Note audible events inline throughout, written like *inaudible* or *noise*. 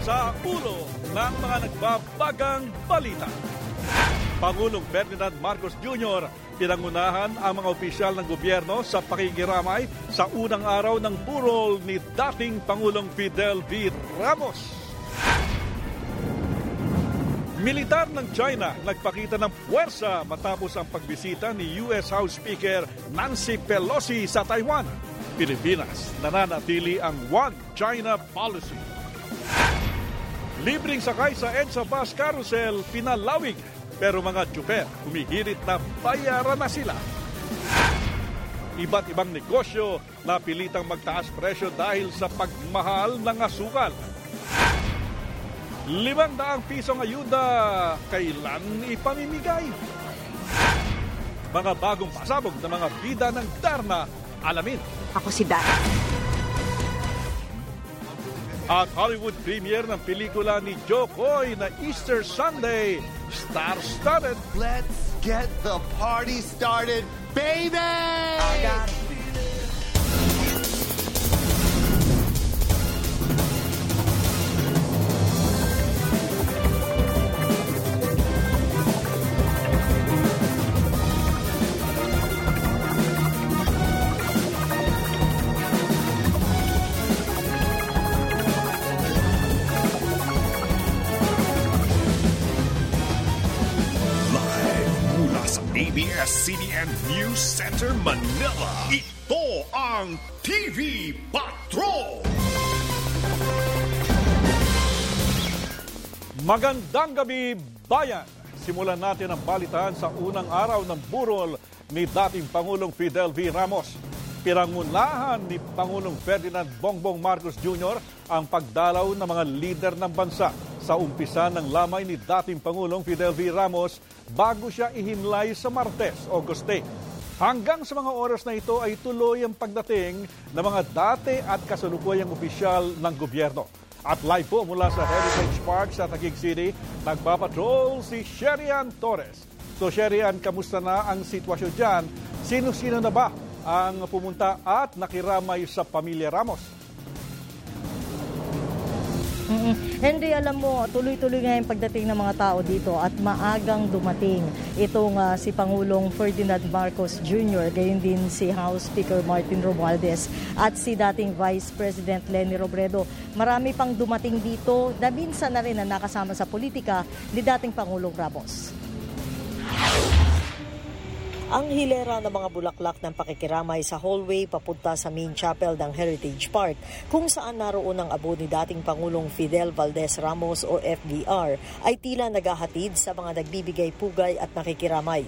sa ulo ng mga nagbabagang balita. Pangulong Ferdinand Marcos Jr. pinangunahan ang mga opisyal ng gobyerno sa pakikiramay sa unang araw ng burol ni dating Pangulong Fidel V. Ramos. Militar ng China nagpakita ng puwersa matapos ang pagbisita ni US House Speaker Nancy Pelosi sa Taiwan. Pilipinas nananatili ang One China Policy. Libreng sakay sa EDSA Bus Carousel, pinalawig. Pero mga tsuper, humihirit na bayaran na sila. Iba't ibang negosyo na pilitang magtaas presyo dahil sa pagmahal ng asukal. Limang daang pisong ayuda, kailan ipamimigay? Mga bagong pasabog na mga bida ng Darna, alamin. Ako si Dara. At Hollywood premiere ng pelikula ni Joe Coy na Easter Sunday, star-studded. Let's get the party started, baby! Magandang gabi, bayan! Simulan natin ang balitaan sa unang araw ng burol ni dating Pangulong Fidel V. Ramos. Pirangunahan ni Pangulong Ferdinand Bongbong Marcos Jr. ang pagdalaw ng mga lider ng bansa sa umpisa ng lamay ni dating Pangulong Fidel V. Ramos bago siya ihinlay sa Martes, August 8. Hanggang sa mga oras na ito ay tuloy ang pagdating ng mga dati at kasalukuyang opisyal ng gobyerno. At live po mula sa Heritage Park sa Taguig City, nagpapatrol si Sherian Torres. So Sherian, kamusta na ang sitwasyon dyan? Sino-sino na ba ang pumunta at nakiramay sa pamilya Ramos? Mm-mm. Henry, alam mo, tuloy-tuloy nga yung pagdating ng mga tao dito at maagang dumating itong ah, si Pangulong Ferdinand Marcos Jr., gayon din si House Speaker Martin Romualdez at si dating Vice President Lenny Robredo. Marami pang dumating dito na minsan na rin na nakasama sa politika ni dating Pangulong Ramos. Ang hilera ng mga bulaklak ng pakikiramay sa hallway papunta sa main chapel ng Heritage Park kung saan naroon ang abo ni dating Pangulong Fidel Valdez Ramos o FVR ay tila naghahatid sa mga nagbibigay pugay at nakikiramay.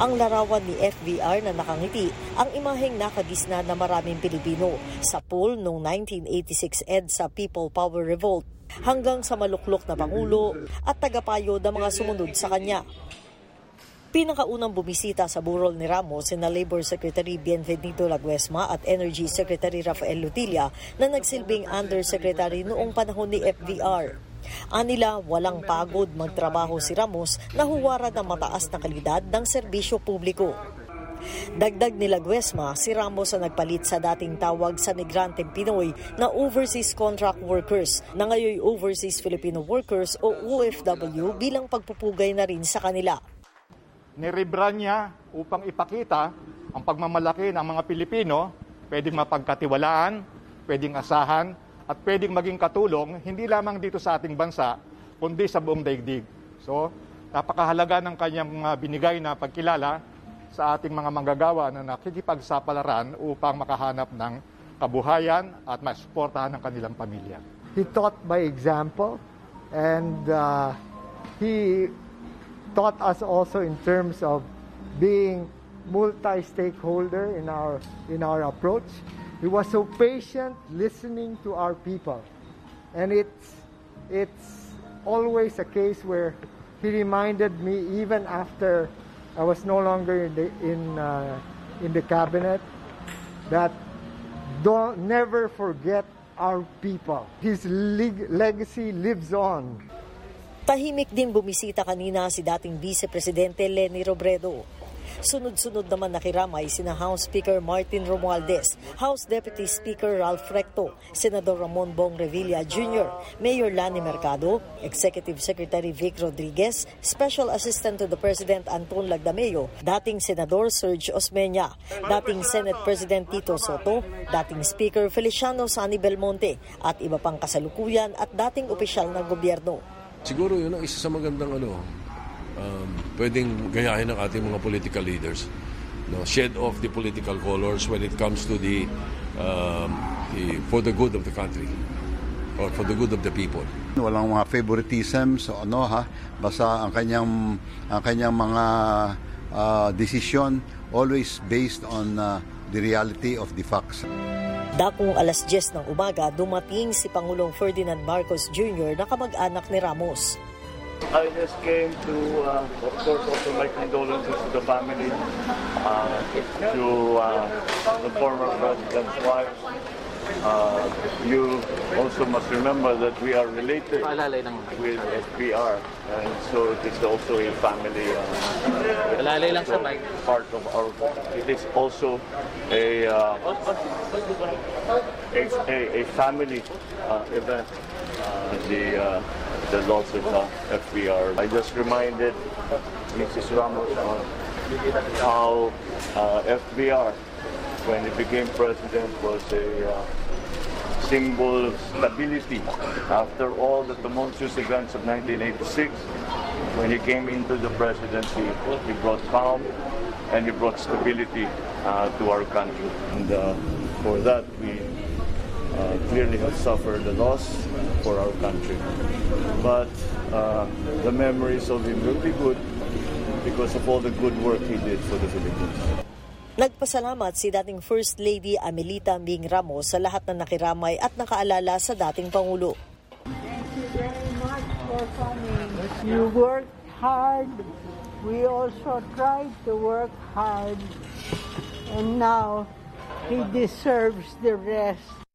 Ang larawan ni FVR na nakangiti ang imaheng nakagisna na maraming Pilipino sa pool noong 1986 EDSA People Power Revolt hanggang sa maluklok na Pangulo at tagapayo ng mga sumunod sa kanya. Pinakaunang bumisita sa burol ni Ramos na Labor Secretary Bienvenido Laguesma at Energy Secretary Rafael Lutilla na nagsilbing Undersecretary noong panahon ni FVR. Anila, walang pagod magtrabaho si Ramos na huwaran ng mataas na kalidad ng serbisyo publiko. Dagdag ni Laguesma, si Ramos ang nagpalit sa dating tawag sa migranteng Pinoy na Overseas Contract Workers na ngayon Overseas Filipino Workers o OFW bilang pagpupugay na rin sa kanila. Nirebrand niya upang ipakita ang pagmamalaki ng mga Pilipino, pwedeng mapagkatiwalaan, pwedeng asahan, at pwedeng maging katulong hindi lamang dito sa ating bansa, kundi sa buong daigdig. So, napakahalaga ng kanyang binigay na pagkilala sa ating mga manggagawa na nakikipagsapalaran upang makahanap ng kabuhayan at masuportahan ng kanilang pamilya. he taught by example and uh, he taught us also in terms of being multi-stakeholder in our in our approach he was so patient listening to our people and it's it's always a case where he reminded me even after I was no longer in the in uh, in the cabinet that don't never forget our people. His leg- legacy lives on. Tahimik din bumisita kanina si dating Vice Presidente Lenny Robredo. Sunod-sunod naman nakiramay sina House Speaker Martin Romualdez, House Deputy Speaker Ralph Recto, Senador Ramon Bong Revilla Jr., Mayor Lani Mercado, Executive Secretary Vic Rodriguez, Special Assistant to the President Anton Lagdameo, dating Senador Serge Osmeña, dating Senate President Tito Soto, dating Speaker Feliciano Sani Belmonte, at iba pang kasalukuyan at dating opisyal ng gobyerno. Siguro yun ang isa sa magandang ano, um, pwedeng gayahin ng ating mga political leaders. No, shed off the political colors when it comes to the, um, the for the good of the country or for the good of the people. Walang mga favoritism so ano ha, basta ang kanyang ang kanyang mga uh, desisyon always based on uh, the reality of the facts. Dakong alas 10 ng umaga, dumating si Pangulong Ferdinand Marcos Jr. na kamag-anak ni Ramos. I just came to, uh, of course, also my condolences to the family, uh, to uh, the former president's wife. Uh, you also must remember that we are related with FPR, and so it is also a family uh, part of our. It is also a uh, a, a, family uh, event. Uh, the uh, the loss of FBR. I just reminded Mrs. Ramos how uh, FBR, when he became president, was a uh, symbol of stability. After all the tumultuous events of 1986, when he came into the presidency, he brought calm and he brought stability uh, to our country. And uh, for that, we uh, clearly have suffered a loss for our country. But uh, the memories of him will be good because of all the good work he did for the Philippines. Nagpasalamat si dating First Lady Amelita Ming Ramos sa lahat na nakiramay at nakaalala sa dating Pangulo. You worked hard. We also tried to work hard. And now he deserves the rest.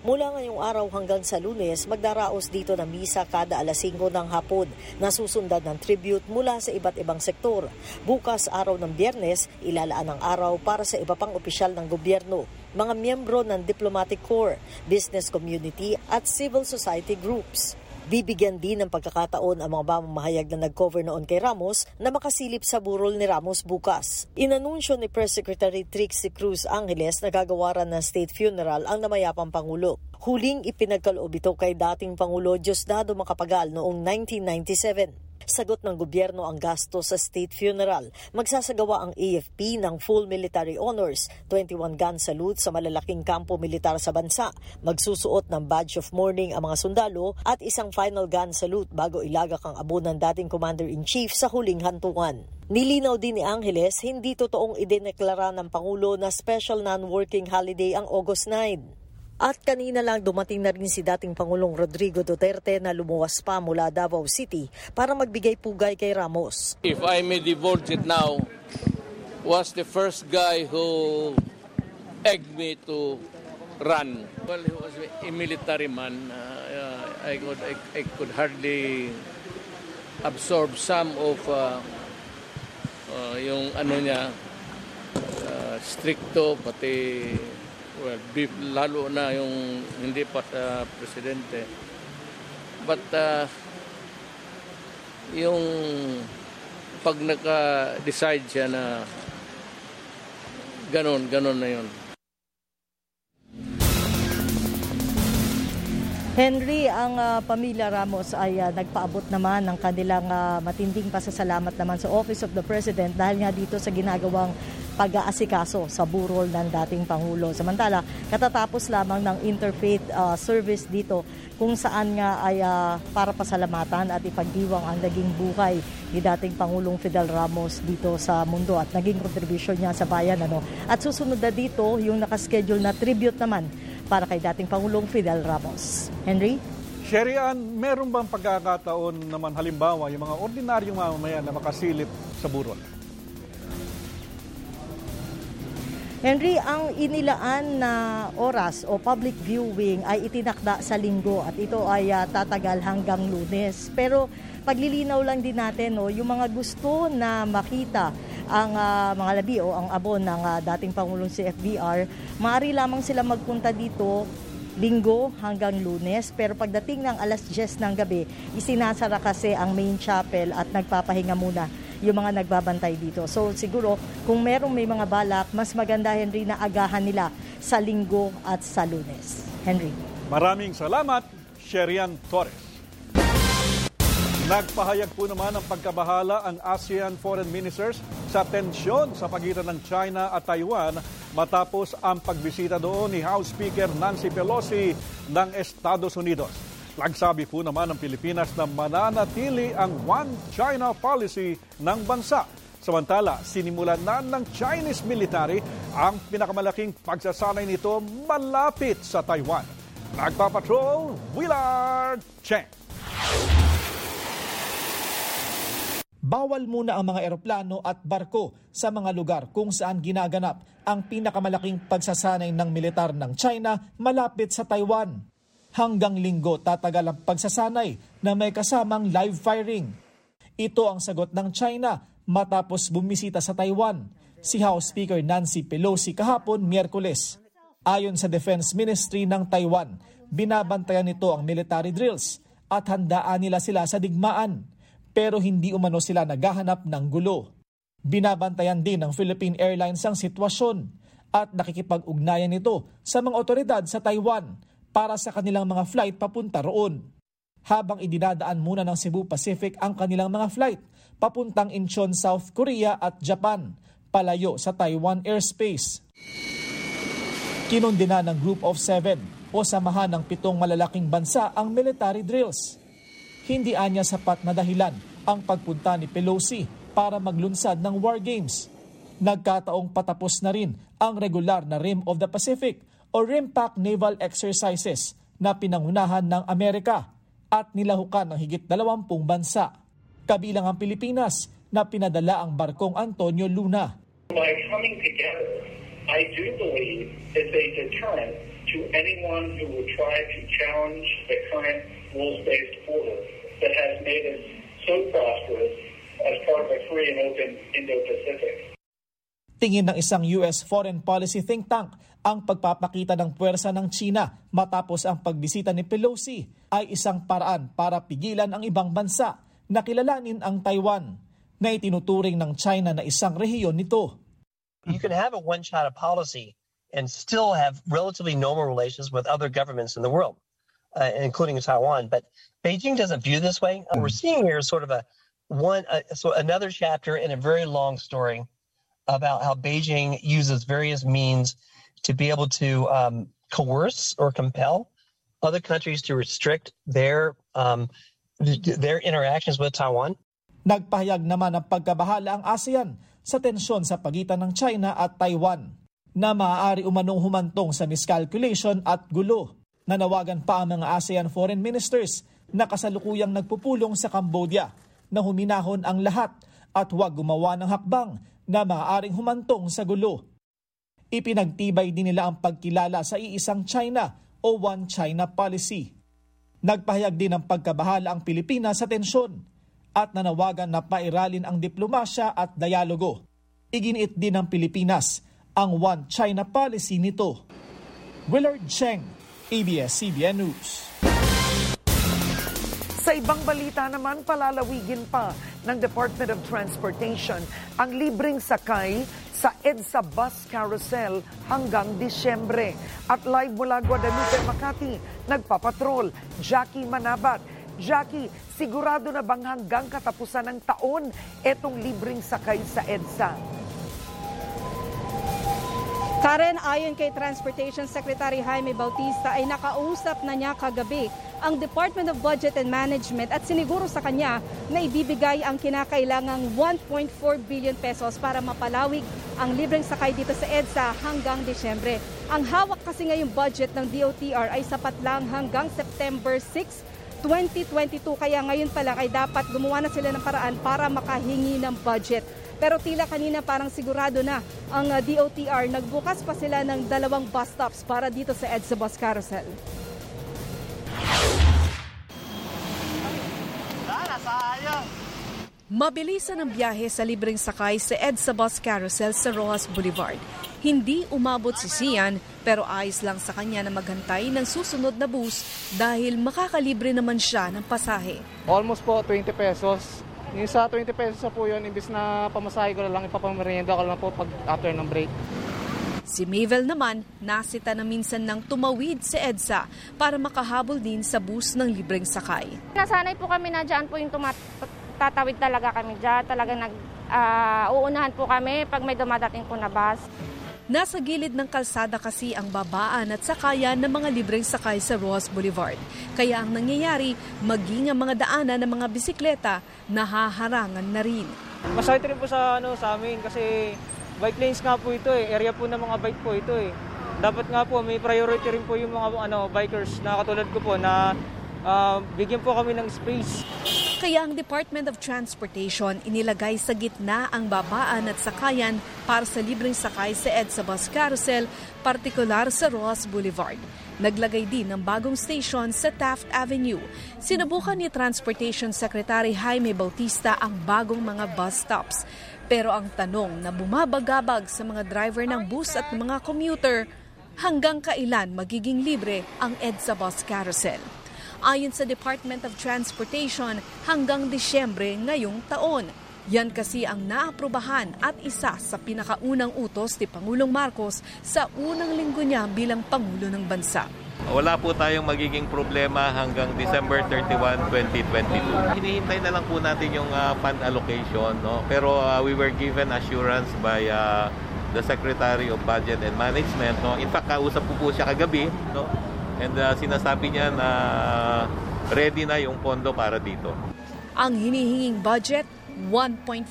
Mula ngayong araw hanggang sa lunes, magdaraos dito ng misa kada alas 5 ng hapon na susundan ng tribute mula sa iba't ibang sektor. Bukas araw ng biyernes, ilalaan ang araw para sa iba pang opisyal ng gobyerno, mga miyembro ng diplomatic corps, business community at civil society groups. Bibigyan din ng pagkakataon ang mga mamamahayag na nag-cover noon kay Ramos na makasilip sa burol ni Ramos bukas. Inanunsyo ni Press Secretary Trixie Cruz Angeles na gagawaran ng state funeral ang namayapang Pangulo. Huling ipinagkaloob ito kay dating Pangulo Diosdado Macapagal noong 1997. Sagot ng gobyerno ang gasto sa state funeral. Magsasagawa ang AFP ng full military honors, 21 gun salute sa malalaking kampo militar sa bansa, magsusuot ng badge of mourning ang mga sundalo at isang final gun salute bago ilagak ang abo ng dating commander-in-chief sa huling hantungan. Nilinaw din ni Angeles, hindi totoong idineklara ng Pangulo na special non-working holiday ang August 9. At kanina lang dumating na rin si dating Pangulong Rodrigo Duterte na lumuwas pa mula Davao City para magbigay pugay kay Ramos. If I may divulge it now, was the first guy who egged me to run. Well, he was a military man. Uh, I, could, I, I could hardly absorb some of uh, uh, yung ano niya, uh, stricto, pati well, beef, lalo na yung hindi pa sa presidente. But uh, yung pag naka-decide siya na ganon, ganon na yun. Henry, ang uh, pamilya Ramos ay uh, nagpaabot naman ng kanilang uh, matinding pasasalamat naman sa Office of the President dahil nga dito sa ginagawang pag-aasikaso sa burol ng dating Pangulo. Samantala, katatapos lamang ng interfaith uh, service dito kung saan nga ay uh, para pasalamatan at ipagdiwang ang naging buhay ni dating Pangulong Fidel Ramos dito sa mundo at naging contribution niya sa bayan. Ano. At susunod na dito yung nakaschedule na tribute naman para kay dating Pangulong Fidel Ramos. Henry? Sherry Ann, meron bang pagkakataon naman halimbawa yung mga ordinaryong mamamayan na makasilip sa burol? Henry, ang inilaan na oras o public viewing ay itinakda sa linggo at ito ay uh, tatagal hanggang lunes. Pero paglilinaw lang din natin, no, yung mga gusto na makita ang ah, mga labi o ang abon ng ah, dating Pangulong si FBR, maaari lamang sila magpunta dito linggo hanggang lunes. Pero pagdating ng alas 10 ng gabi, isinasara kasi ang main chapel at nagpapahinga muna yung mga nagbabantay dito. So siguro kung merong may mga balak, mas maganda Henry na agahan nila sa linggo at sa lunes. Henry. Maraming salamat, Sherian Torres. Nagpahayag po naman ng pagkabahala ang ASEAN foreign ministers sa tensyon sa pagitan ng China at Taiwan matapos ang pagbisita doon ni House Speaker Nancy Pelosi ng Estados Unidos. Nagsabi po naman ng Pilipinas na mananatili ang One China policy ng bansa. Samantala, sinimulan na ng Chinese military ang pinakamalaking pagsasanay nito malapit sa Taiwan. Nagpapatrol, Willard Cheng. bawal muna ang mga eroplano at barko sa mga lugar kung saan ginaganap ang pinakamalaking pagsasanay ng militar ng China malapit sa Taiwan. Hanggang linggo tatagal ang pagsasanay na may kasamang live firing. Ito ang sagot ng China matapos bumisita sa Taiwan si House Speaker Nancy Pelosi kahapon Miyerkules. Ayon sa Defense Ministry ng Taiwan, binabantayan nito ang military drills at handaan nila sila sa digmaan pero hindi umano sila naghahanap ng gulo. Binabantayan din ng Philippine Airlines ang sitwasyon at nakikipag-ugnayan ito sa mga otoridad sa Taiwan para sa kanilang mga flight papunta roon. Habang idinadaan muna ng Cebu Pacific ang kanilang mga flight papuntang Incheon, South Korea at Japan, palayo sa Taiwan airspace. Kinundina ng Group of Seven o samahan ng pitong malalaking bansa ang military drills hindi anya sapat na dahilan ang pagpunta ni Pelosi para maglunsad ng war games. Nagkataong patapos na rin ang regular na Rim of the Pacific o RIMPAC naval exercises na pinangunahan ng Amerika at nilahukan ng higit dalawampung bansa. Kabilang ang Pilipinas na pinadala ang barkong Antonio Luna. By coming together, I do believe it's a deterrent to anyone who would try to challenge the current rules-based order that has made us so prosperous as part of a free and open Indo-Pacific. Tingin ng isang US foreign policy think tank, ang pagpapakita ng puwersa ng China matapos ang pagbisita ni Pelosi ay isang paraan para pigilan ang ibang bansa na kilalanin ang Taiwan na itinuturing ng China na isang rehiyon nito. You can have a one-China policy and still have relatively normal relations with other governments in the world, uh, including Taiwan. But Beijing doesn't view this way. What we're seeing here is sort of a one, uh, so another chapter in a very long story about how Beijing uses various means to be able to um, coerce or compel other countries to restrict their um, their interactions with Taiwan. Nagpahayag naman ng pagkabahala ang ASEAN sa tensyon sa pagitan ng China at Taiwan na maaari umanong humantong sa miscalculation at gulo. Nanawagan pa ang mga ASEAN foreign ministers na kasalukuyang nagpupulong sa Cambodia na huminahon ang lahat at huwag gumawa ng hakbang na maaaring humantong sa gulo. Ipinagtibay din nila ang pagkilala sa iisang China o One China policy. Nagpahayag din ng pagkabahala ang Pilipinas sa tensyon at nanawagan na pairalin ang diplomasya at dialogo. Iginiit din ng Pilipinas ang One China policy nito. Willard Cheng, ABS-CBN News. Sa ibang balita naman, palalawigin pa ng Department of Transportation ang libreng sakay sa EDSA Bus Carousel hanggang Disyembre. At live mula Guadalupe, Makati, nagpapatrol, Jackie Manabat. Jackie, sigurado na bang hanggang katapusan ng taon etong libreng sakay sa EDSA? Karen, ayon kay Transportation Secretary Jaime Bautista ay nakausap na niya kagabi ang Department of Budget and Management at siniguro sa kanya na ibibigay ang kinakailangang 1.4 billion pesos para mapalawig ang libreng sakay dito sa EDSA hanggang Disyembre. Ang hawak kasi ngayong budget ng DOTR ay sapat lang hanggang September 6, 2022 kaya ngayon pa lang ay dapat gumawa na sila ng paraan para makahingi ng budget. Pero tila kanina parang sigurado na ang uh, DOTR. Nagbukas pa sila ng dalawang bus stops para dito sa EDSA Bus Carousel. Mabilisan ang biyahe sa libreng sakay sa EDSA Bus Carousel sa Rojas Boulevard. Hindi umabot si Sian pero ayos lang sa kanya na maghantay ng susunod na bus dahil makakalibre naman siya ng pasahe. Almost po 20 pesos. Yung sa 20 pesos na po yun, imbis na pamasahe ko na lang, ipapamerienda ko lang po pag after ng break. Si Mavel naman, nasita na minsan ng tumawid sa EDSA para makahabol din sa bus ng libreng sakay. Nasanay po kami na dyan po yung tatawid talaga kami dyan. Talaga nag, uh, uunahan po kami pag may dumadating po na bus. Nasa gilid ng kalsada kasi ang babaan at sakayan ng mga libreng sakay sa Ross Boulevard. Kaya ang nangyayari, maging ang mga daanan ng mga bisikleta, nahaharangan na rin. Masakit rin po sa, ano, sa amin kasi bike lanes nga po ito eh. Area po ng mga bike po ito eh. Dapat nga po may priority rin po yung mga ano, bikers na katulad ko po na uh, bigyan po kami ng space. Kaya ang Department of Transportation inilagay sa gitna ang babaan at sakayan para sa libreng sakay sa EDSA Bus Carousel, partikular sa Ross Boulevard. Naglagay din ng bagong station sa Taft Avenue. Sinubukan ni Transportation Secretary Jaime Bautista ang bagong mga bus stops. Pero ang tanong na bumabagabag sa mga driver ng bus at mga commuter, hanggang kailan magiging libre ang EDSA Bus Carousel? Ayon sa Department of Transportation hanggang Disyembre ngayong taon. Yan kasi ang naaprubahan at isa sa pinakaunang utos ni Pangulong Marcos sa unang linggo niya bilang Pangulo ng Bansa. Wala po tayong magiging problema hanggang December 31, 2022. Hinihintay na lang po natin yung uh, fund allocation. No? Pero uh, we were given assurance by uh, the Secretary of Budget and Management. No? In fact, kausap po po siya kagabi. No? And uh, sinasabi niya na ready na yung pondo para dito. Ang hinihinging budget, 1.4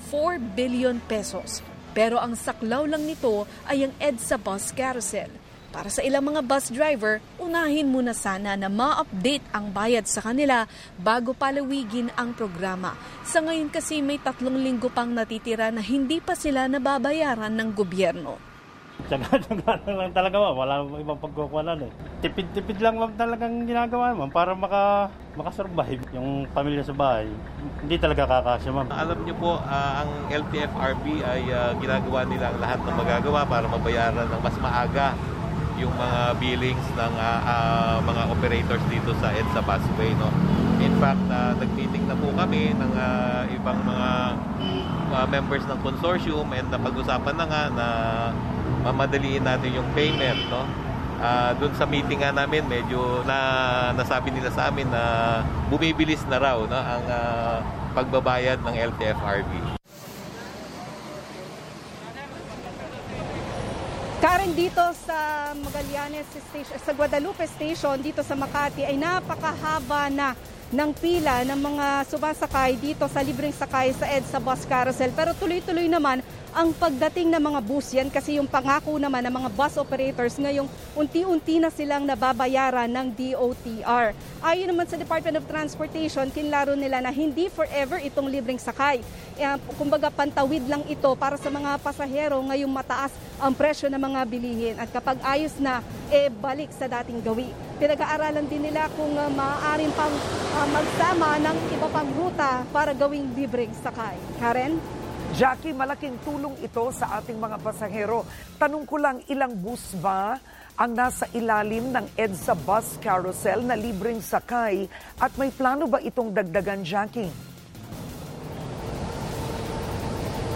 billion pesos. Pero ang saklaw lang nito ay ang EDSA Bus Carousel. Para sa ilang mga bus driver, unahin muna sana na ma-update ang bayad sa kanila bago palawigin ang programa. Sa ngayon kasi may tatlong linggo pang natitira na hindi pa sila nababayaran ng gobyerno. Tsaga-tsaga *laughs* lang talaga ma'am. Wala ibang pagkukunan eh. Tipid-tipid lang ma'am talagang ginagawa ma'am para maka, makasurvive yung pamilya sa bahay. Hindi talaga kakasya ma'am. Alam niyo po, uh, ang LTFRB ay uh, ginagawa nila ang lahat ng magagawa para mabayaran ng mas maaga yung mga billings ng uh, uh, mga operators dito sa EDSA Busway. No? In fact, uh, nag-meeting na po kami ng uh, ibang mga uh, members ng consortium and napag-usapan na nga na mamadaliin natin yung payment, no? Uh, doon sa meeting nga namin, medyo na nasabi nila sa amin na bumibilis na raw no, ang uh, pagbabayad ng LTFRB. Karen dito sa Magallanes Station, sa Guadalupe Station dito sa Makati ay napakahaba na ng pila ng mga sumasakay dito sa libreng sakay sa EDSA Bus Carousel. Pero tuloy-tuloy naman ang pagdating ng mga bus yan kasi yung pangako naman ng mga bus operators ngayong unti-unti na silang nababayaran ng DOTR. Ayon naman sa Department of Transportation, kinlaro nila na hindi forever itong libreng sakay. E, kumbaga pantawid lang ito para sa mga pasahero ngayong mataas ang presyo ng mga bilihin at kapag ayos na, e balik sa dating gawi. Pinag-aaralan din nila kung uh, maaaring pang uh, magsama ng iba pang ruta para gawing libreng sakay. Karen? Jackie, malaking tulong ito sa ating mga pasahero. Tanong ko lang, ilang bus ba ang nasa ilalim ng EDSA Bus Carousel na libreng sakay at may plano ba itong dagdagan, Jackie?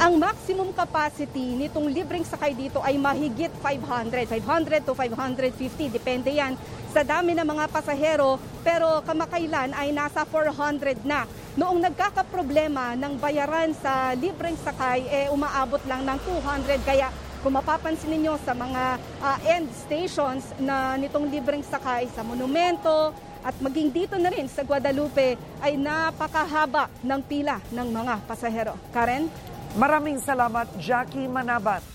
Ang maximum capacity nitong libreng sakay dito ay mahigit 500, 500 to 550, depende yan sa dami ng mga pasahero, pero kamakailan ay nasa 400 na. Noong nagkakaproblema ng bayaran sa libreng sakay, eh, umaabot lang ng 200, kaya kung mapapansin ninyo sa mga uh, end stations na nitong libreng sakay sa monumento, at maging dito na rin sa Guadalupe ay napakahaba ng pila ng mga pasahero. Karen? Maraming salamat, Jackie Manabat.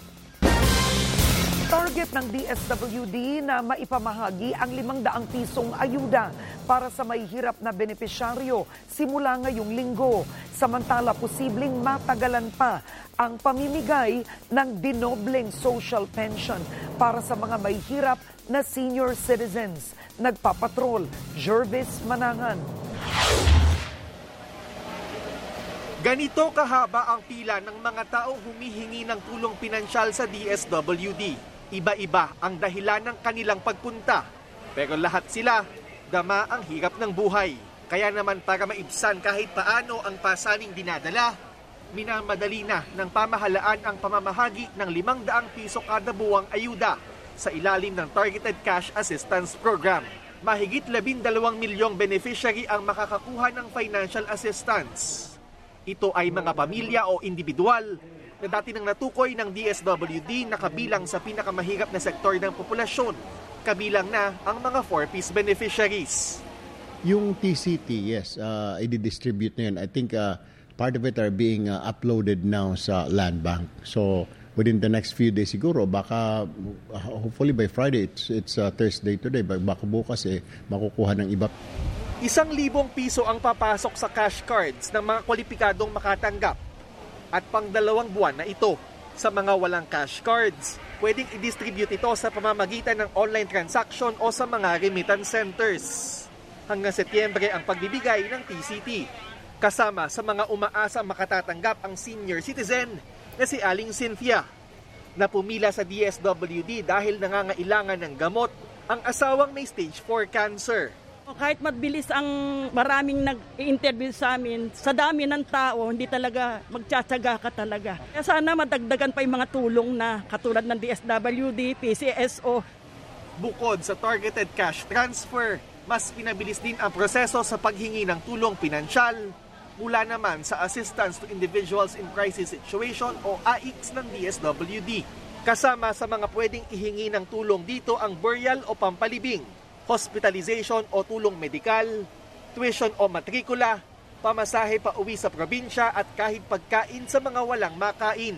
Target ng DSWD na maipamahagi ang 500 pisong ayuda para sa may hirap na benepisyaryo simula ngayong linggo. Samantala, posibleng matagalan pa ang pamimigay ng dinobleng social pension para sa mga may hirap na senior citizens. Nagpapatrol, Jervis Manangan. Ganito kahaba ang pila ng mga taong humihingi ng tulong pinansyal sa DSWD. Iba-iba ang dahilan ng kanilang pagpunta. Pero lahat sila, dama ang hirap ng buhay. Kaya naman para maibsan kahit paano ang pasaning dinadala, minamadali na ng pamahalaan ang pamamahagi ng 500 piso kada buwang ayuda sa ilalim ng Targeted Cash Assistance Program. Mahigit 12 milyong beneficiary ang makakakuha ng financial assistance. Ito ay mga pamilya o individual na dati nang natukoy ng DSWD na kabilang sa pinakamahirap na sektor ng populasyon, kabilang na ang mga 4-piece beneficiaries. Yung TCT, yes, uh, i-distribute na yun. I think uh, part of it are being uh, uploaded now sa land bank. So, within the next few days siguro, baka uh, hopefully by Friday, it's, it's uh, Thursday today, baka bukas eh, makukuha ng iba. Isang libong piso ang papasok sa cash cards ng mga kwalipikadong makatanggap. At pang dalawang buwan na ito sa mga walang cash cards. Pwedeng i-distribute ito sa pamamagitan ng online transaction o sa mga remittance centers. Hanggang Setyembre ang pagbibigay ng TCT. Kasama sa mga umaasa makatatanggap ang senior citizen na si Aling Cynthia na pumila sa DSWD dahil nangangailangan ng gamot ang asawang may stage 4 cancer. Kahit mabilis ang maraming nag-interview sa amin, sa dami ng tao, hindi talaga magtsatsaga ka talaga. Kaya sana madagdagan pa yung mga tulong na katulad ng DSWD, PCSO. Bukod sa targeted cash transfer, mas pinabilis din ang proseso sa paghingi ng tulong pinansyal mula naman sa Assistance to Individuals in Crisis Situation o AICS ng DSWD. Kasama sa mga pwedeng ihingi ng tulong dito ang burial o pampalibing hospitalization o tulong medikal, tuition o matrikula, pamasahe pa uwi sa probinsya at kahit pagkain sa mga walang makain.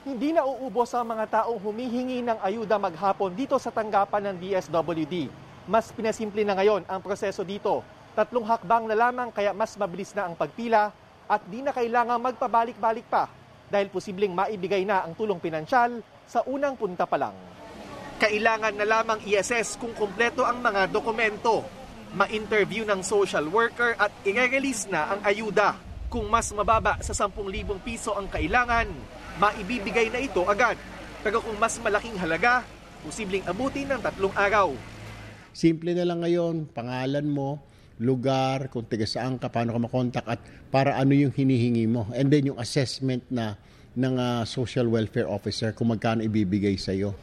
Hindi na uubos ang mga taong humihingi ng ayuda maghapon dito sa tanggapan ng DSWD. Mas pinasimple na ngayon ang proseso dito. Tatlong hakbang na lamang kaya mas mabilis na ang pagpila at di na kailangang magpabalik-balik pa dahil posibleng maibigay na ang tulong pinansyal sa unang punta pa lang. Kailangan na lamang i-assess kung kumpleto ang mga dokumento, ma-interview ng social worker at i-release na ang ayuda. Kung mas mababa sa 10,000 piso ang kailangan, maibibigay na ito agad. Pero kung mas malaking halaga, posibleng abutin ng tatlong araw. Simple na lang ngayon, pangalan mo, lugar, kung tiga saan ka, paano ka makontak at para ano yung hinihingi mo. And then yung assessment na ng uh, social welfare officer kung magkano ibibigay sa iyo.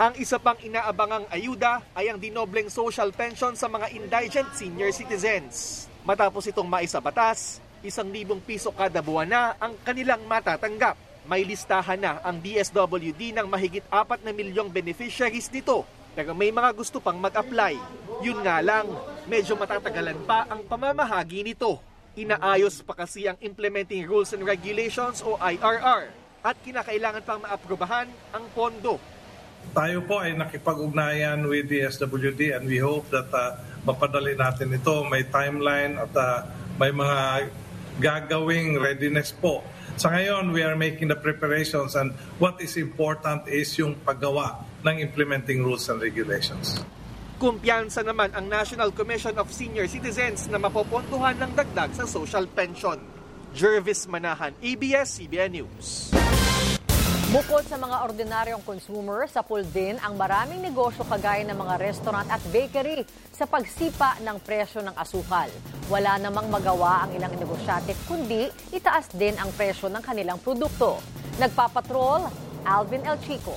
Ang isa pang inaabangang ayuda ay ang dinobleng social pension sa mga indigent senior citizens. Matapos itong maisa batas, isang libong piso kada buwan na ang kanilang matatanggap. May listahan na ang DSWD ng mahigit apat na milyong beneficiaries nito pero may mga gusto pang mag-apply. Yun nga lang, medyo matatagalan pa ang pamamahagi nito. Inaayos pa kasi ang Implementing Rules and Regulations o IRR at kinakailangan pang maaprubahan ang pondo tayo po ay nakipag-ugnayan with the SWD and we hope that uh, mapadali natin ito. May timeline at uh, may mga gagawing readiness po. Sa ngayon, we are making the preparations and what is important is yung paggawa ng implementing rules and regulations. Kumpiyansa naman ang National Commission of Senior Citizens na mapopontuhan ng dagdag sa social pension. Jervis Manahan, ABS-CBN News. Bukod sa mga ordinaryong consumer, sa pool din ang maraming negosyo kagaya ng mga restaurant at bakery sa pagsipa ng presyo ng asukal. Wala namang magawa ang ilang negosyante kundi itaas din ang presyo ng kanilang produkto. Nagpapatrol, Alvin El Chico.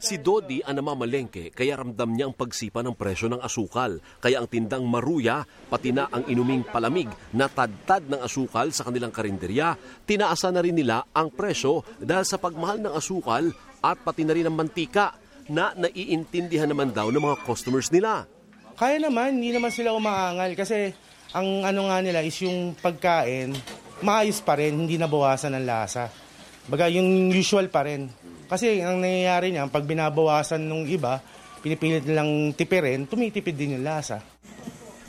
Si Dodi ang namamalengke kaya ramdam niya ang pagsipa ng presyo ng asukal. Kaya ang tindang maruya, pati na ang inuming palamig na tadtad ng asukal sa kanilang karinderya, tinaasan na rin nila ang presyo dahil sa pagmahal ng asukal at pati na rin ang mantika na naiintindihan naman daw ng mga customers nila. Kaya naman, hindi naman sila umaangal kasi ang ano nga nila is yung pagkain, maayos pa rin, hindi nabawasan ng lasa. Baga yung usual pa rin. Kasi ang nangyayari niya, pag binabawasan ng iba, pinipilit nilang tipirin, tumitipid din yung lasa.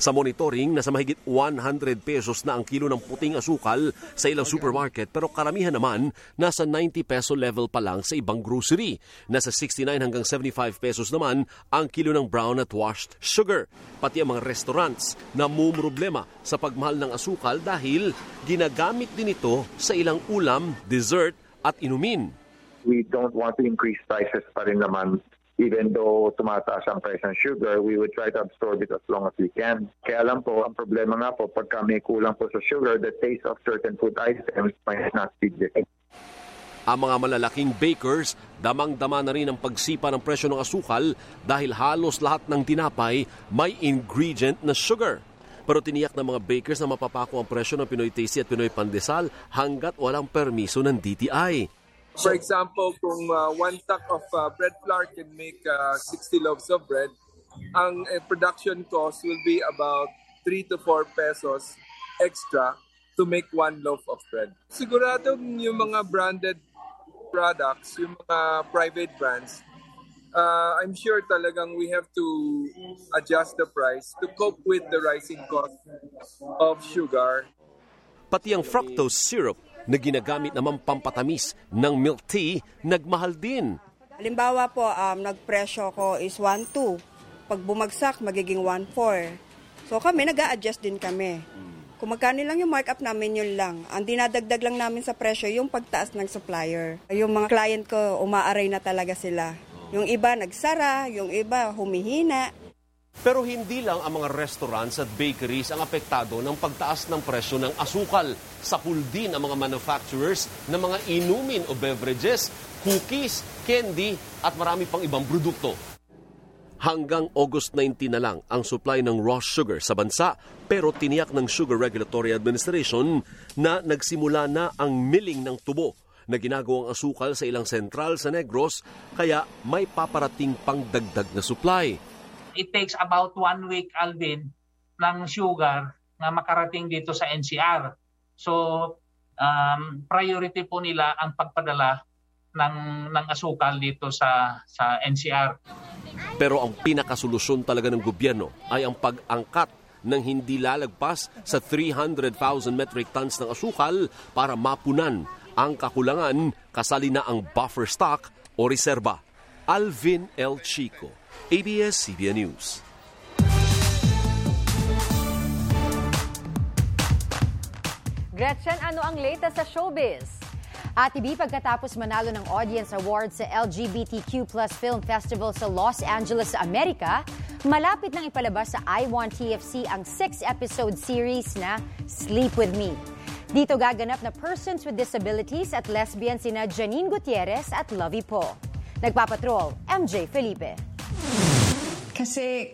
Sa monitoring, nasa mahigit 100 pesos na ang kilo ng puting asukal sa ilang supermarket pero karamihan naman nasa 90 peso level pa lang sa ibang grocery. Nasa 69 hanggang 75 pesos naman ang kilo ng brown at washed sugar. Pati ang mga restaurants na problema sa pagmahal ng asukal dahil ginagamit din ito sa ilang ulam, dessert at inumin. We don't want to increase prices pa rin naman even though tumataas ang price ng sugar, we would try to absorb it as long as we can. Kaya lang po, ang problema nga po, pagka may kulang po sa sugar, the taste of certain food items might not be there. Ang mga malalaking bakers, damang-dama na rin ang pagsipa ng presyo ng asukal dahil halos lahat ng tinapay may ingredient na sugar. Pero tiniyak ng mga bakers na mapapako ang presyo ng Pinoy Tasty at Pinoy Pandesal hanggat walang permiso ng DTI. For example, kung uh, one sack of uh, bread flour can make uh, 60 loaves of bread, ang uh, production cost will be about 3 to 4 pesos extra to make one loaf of bread. Sigurado yung mga branded products, yung mga private brands, uh, I'm sure talagang we have to adjust the price to cope with the rising cost of sugar. Pati ang fructose syrup na ginagamit naman pampatamis ng milk tea, nagmahal din. Halimbawa po, um, nagpresyo ko is 1.2. Pag bumagsak, magiging 1.4. So kami, nag adjust din kami. Kung magkano lang yung markup namin, yun lang. Ang dinadagdag lang namin sa presyo, yung pagtaas ng supplier. Yung mga client ko, umaaray na talaga sila. Yung iba nagsara, yung iba humihina. Pero hindi lang ang mga restaurants at bakeries ang apektado ng pagtaas ng presyo ng asukal. Sapul din ang mga manufacturers ng mga inumin o beverages, cookies, candy at marami pang ibang produkto. Hanggang August 19 na lang ang supply ng raw sugar sa bansa pero tiniyak ng Sugar Regulatory Administration na nagsimula na ang milling ng tubo na ginagawang asukal sa ilang sentral sa Negros kaya may paparating pang dagdag na supply it takes about one week, Alvin, ng sugar na makarating dito sa NCR. So, um, priority po nila ang pagpadala ng, ng asukal dito sa, sa NCR. Pero ang pinakasolusyon talaga ng gobyerno ay ang pag-angkat ng hindi lalagpas sa 300,000 metric tons ng asukal para mapunan ang kakulangan kasali na ang buffer stock o reserba. Alvin L. Chico, ABS-CBN News. Gretchen, ano ang latest sa showbiz? Ate B, pagkatapos manalo ng Audience Award sa LGBTQ Plus Film Festival sa Los Angeles, Amerika, malapit nang ipalabas sa I1 TFC ang six-episode series na Sleep With Me. Dito gaganap na persons with disabilities at lesbian sina Janine Gutierrez at Lovey Po. Nagpapatrol, MJ Felipe. Kasi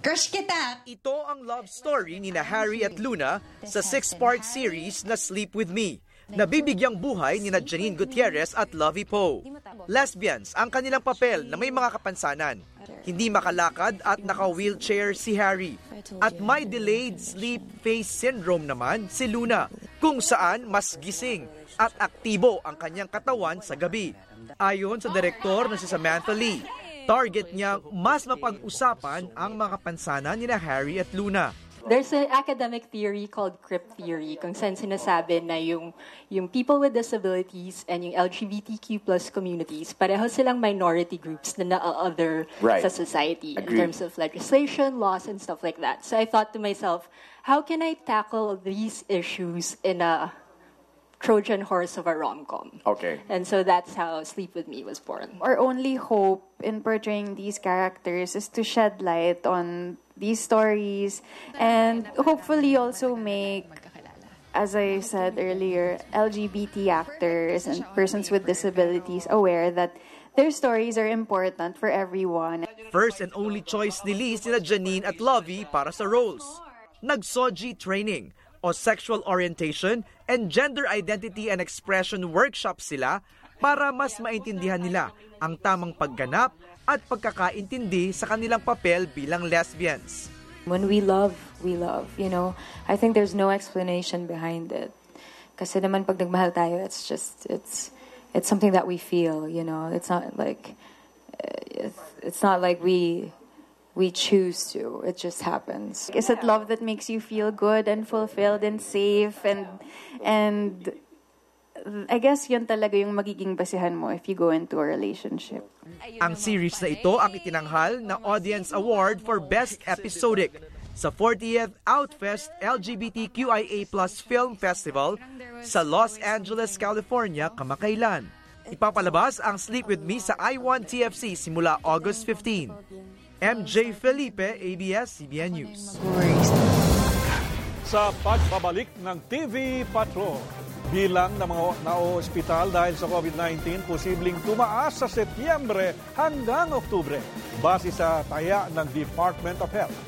crush kita. Ito ang love story ni na Harry at Luna sa six-part series na Sleep With Me. Nabibigyang buhay ni na Janine Gutierrez at Lovey Poe. Lesbians ang kanilang papel na may mga kapansanan. Hindi makalakad at naka-wheelchair si Harry. At may delayed sleep phase syndrome naman si Luna, kung saan mas gising at aktibo ang kanyang katawan sa gabi. Ayon sa direktor na si Samantha Lee, Target niya mas mapag-usapan ang mga pansanan ni na Harry at Luna. There's an academic theory called crypt theory kung saan sinasabi na yung, yung people with disabilities and yung LGBTQ plus communities, pareho silang minority groups na na-other right. sa society Agreed. in terms of legislation, laws, and stuff like that. So I thought to myself, how can I tackle these issues in a Trojan horse of a rom-com. Okay. And so that's how Sleep With Me was born. Our only hope in portraying these characters is to shed light on these stories and hopefully also make as I said earlier, LGBT actors and persons with disabilities aware that their stories are important for everyone. First and only choice ni Lee sina Janine at Lovey para sa roles. Nag-soji training o sexual orientation and gender identity and expression workshop sila para mas maintindihan nila ang tamang pagganap at pagkakaintindi sa kanilang papel bilang lesbians. When we love, we love. You know, I think there's no explanation behind it. Kasi naman pag nagmahal tayo, it's just, it's, it's something that we feel, you know. It's not like, it's, it's not like we we choose to. It just happens. Is it love that makes you feel good and fulfilled and safe and and I guess yun talaga yung magiging basihan mo if you go into a relationship. Ang series na ito ang itinanghal na Audience Award for Best Episodic sa 40th Outfest LGBTQIA Plus Film Festival sa Los Angeles, California kamakailan. Ipapalabas ang Sleep With Me sa I1 TFC simula August 15. MJ Felipe, ABS-CBN News. Sa pagbabalik ng TV Patrol, bilang ng mga na-ospital dahil sa COVID-19 posibleng tumaas sa Setyembre hanggang Oktubre base sa taya ng Department of Health.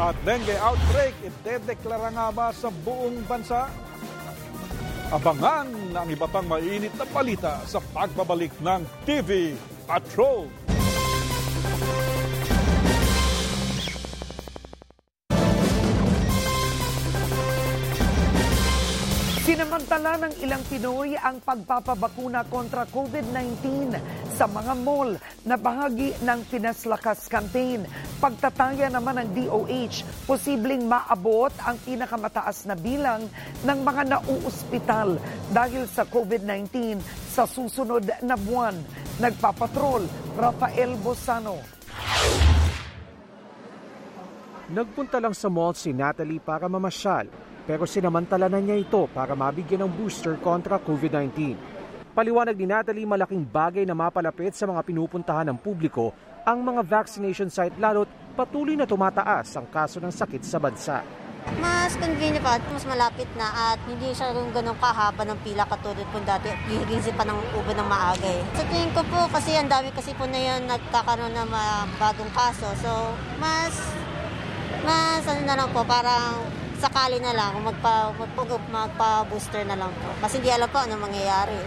At dengue outbreak, itedeklara nga ba sa buong bansa? Abangan ang iba pang mainit na balita sa pagbabalik ng TV Patrol. Sinamantala ng ilang Pinoy ang pagpapabakuna kontra COVID-19 sa mga mall na bahagi ng Pinas Lakas campaign. Pagtataya naman ng DOH, posibleng maabot ang pinakamataas na bilang ng mga nauuspital dahil sa COVID-19 sa susunod na buwan. Nagpapatrol, Rafael Bosano. Nagpunta lang sa mall si Natalie para mamasyal pero sinamantala na niya ito para mabigyan ng booster kontra COVID-19. Paliwanag ni Natalie malaking bagay na mapalapit sa mga pinupuntahan ng publiko ang mga vaccination site lalo't patuloy na tumataas ang kaso ng sakit sa bansa. Mas convenient pa at mas malapit na at hindi siya rin ganun kahaba ng pila katulad po dati. Gigisip pa ng ubo ng maaga eh. Tingin ko po kasi ang dami kasi po na yun nagkakaroon ng mga bagong kaso. So mas mas ano na lang po parang sakali na lang magpa, magpa, magpa-booster na lang po. Kasi hindi alam po ano mangyayari.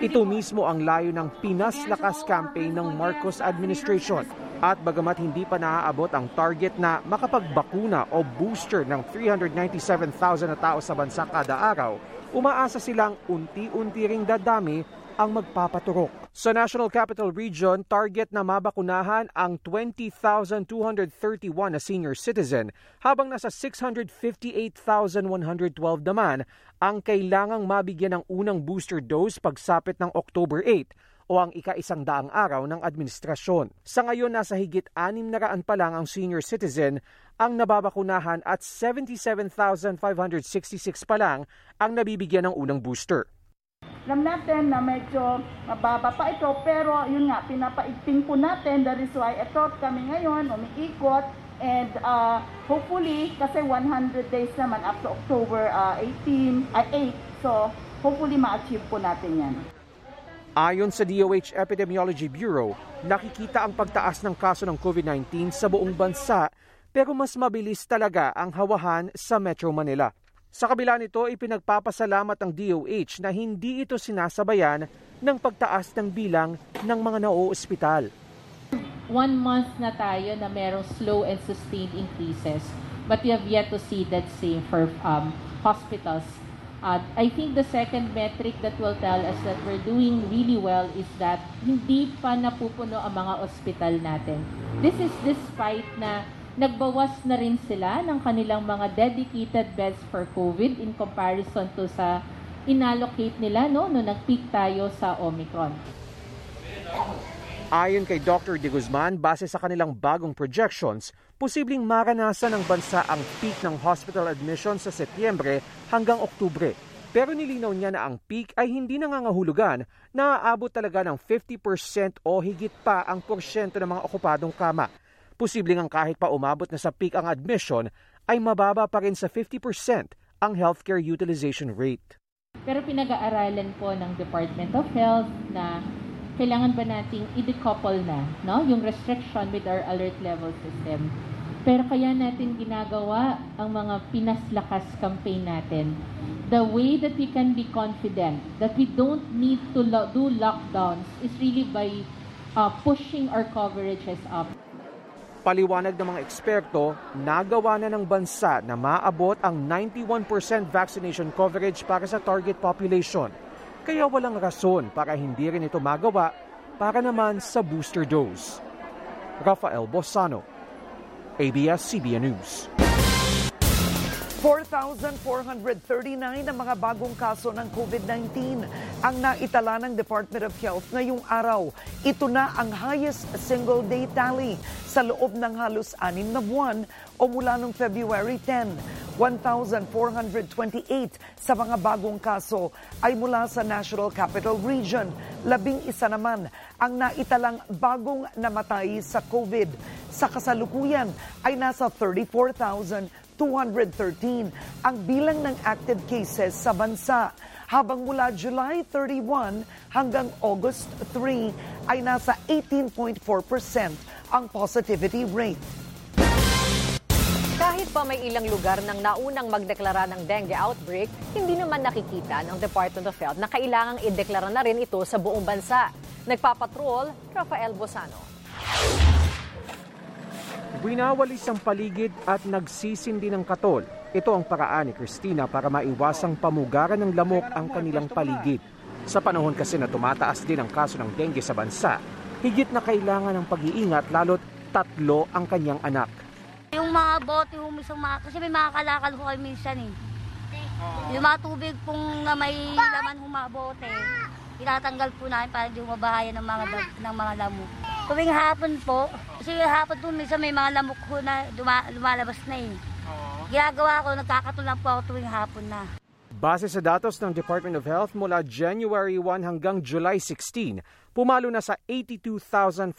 Ito mismo ang layo ng Pinas Lakas campaign ng Marcos administration. At bagamat hindi pa naaabot ang target na makapagbakuna o booster ng 397,000 na tao sa bansa kada araw, umaasa silang unti-unti ring dadami ang magpapaturok. Sa National Capital Region, target na mabakunahan ang 20,231 na senior citizen habang nasa 658,112 naman ang kailangang mabigyan ng unang booster dose pagsapit ng October 8 o ang ika-isang daang araw ng administrasyon. Sa ngayon, nasa higit anim na raan pa lang ang senior citizen ang nababakunahan at 77,566 pa lang ang nabibigyan ng unang booster. Alam natin na medyo mababa pa ito pero yun nga, pinapaigting po natin. That is why ito kami ngayon umiikot and uh, hopefully kasi 100 days naman up to October uh, 18, ay uh, 8. So hopefully ma-achieve po natin yan. Ayon sa DOH Epidemiology Bureau, nakikita ang pagtaas ng kaso ng COVID-19 sa buong bansa pero mas mabilis talaga ang hawahan sa Metro Manila. Sa kabila nito, ipinagpapasalamat ng DOH na hindi ito sinasabayan ng pagtaas ng bilang ng mga nao-ospital. One month na tayo na merong slow and sustained increases but we have yet to see that same for um, hospitals. Uh, I think the second metric that will tell us that we're doing really well is that hindi pa napupuno ang mga ospital natin. This is despite na nagbawas na rin sila ng kanilang mga dedicated beds for COVID in comparison to sa inallocate nila no, no nag-peak tayo sa Omicron. Ayon kay Dr. De Guzman, base sa kanilang bagong projections, posibleng maranasan ng bansa ang peak ng hospital admission sa Setyembre hanggang Oktubre. Pero nilinaw niya na ang peak ay hindi nangangahulugan na aabot talaga ng 50% o higit pa ang porsyento ng mga okupadong kama. Posibleng ang kahit pa umabot na sa peak ang admission ay mababa pa rin sa 50% ang healthcare utilization rate. Pero pinag-aaralan po ng Department of Health na kailangan ba nating i-decouple na no? yung restriction with our alert level system. Pero kaya natin ginagawa ang mga pinaslakas campaign natin. The way that we can be confident that we don't need to lo- do lockdowns is really by uh, pushing our coverages up. Paliwanag ng mga eksperto, nagawa na ng bansa na maabot ang 91% vaccination coverage para sa target population. Kaya walang rason para hindi rin ito magawa para naman sa booster dose. Rafael Bosano, ABS-CBN News. 4,439 na mga bagong kaso ng COVID-19 ang naitala ng Department of Health ngayong araw. Ito na ang highest single-day tally sa loob ng halos anim na buwan o mula noong February 10. 1,428 sa mga bagong kaso ay mula sa National Capital Region. Labing isa naman ang naitalang bagong namatay sa COVID. Sa kasalukuyan ay nasa 34,000 213 ang bilang ng active cases sa bansa. Habang mula July 31 hanggang August 3 ay nasa 18.4% ang positivity rate. Kahit pa may ilang lugar ng naunang magdeklara ng dengue outbreak, hindi naman nakikita ng Department of Health na kailangang ideklara na rin ito sa buong bansa. Nagpapatrol, Rafael Bosano. Winawalis ang paligid at nagsisindi ng katol. Ito ang paraan ni Christina para maiwasang pamugaran ng lamok ang kanilang paligid. Sa panahon kasi na tumataas din ang kaso ng dengue sa bansa, higit na kailangan ng pag-iingat lalo't tatlo ang kanyang anak. Yung mga bote humisang mga, kasi may mga kalakal ho kayo minsan eh. Yung mga tubig pong na may laman humabote, tinatanggal po namin para hindi mabahayan ng mga, ng mga lamok. Tuwing hapon po, kasi hapon po minsan may mga lamok ho na duma, lumalabas na eh. Ginagawa ko, nagkakatulang po ako tuwing hapon na. Base sa datos ng Department of Health mula January 1 hanggang July 16, pumalo na sa 82,597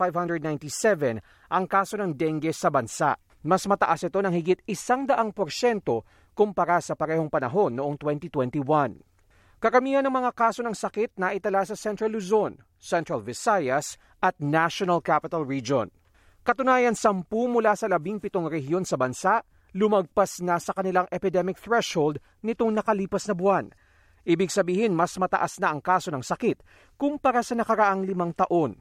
ang kaso ng dengue sa bansa. Mas mataas ito ng higit isang daang porsyento kumpara sa parehong panahon noong 2021. Kakamihan ng mga kaso ng sakit na itala sa Central Luzon, Central Visayas at National Capital Region. Katunayan, sampu mula sa labing pitong rehiyon sa bansa lumagpas na sa kanilang epidemic threshold nitong nakalipas na buwan. Ibig sabihin, mas mataas na ang kaso ng sakit kumpara sa nakaraang limang taon.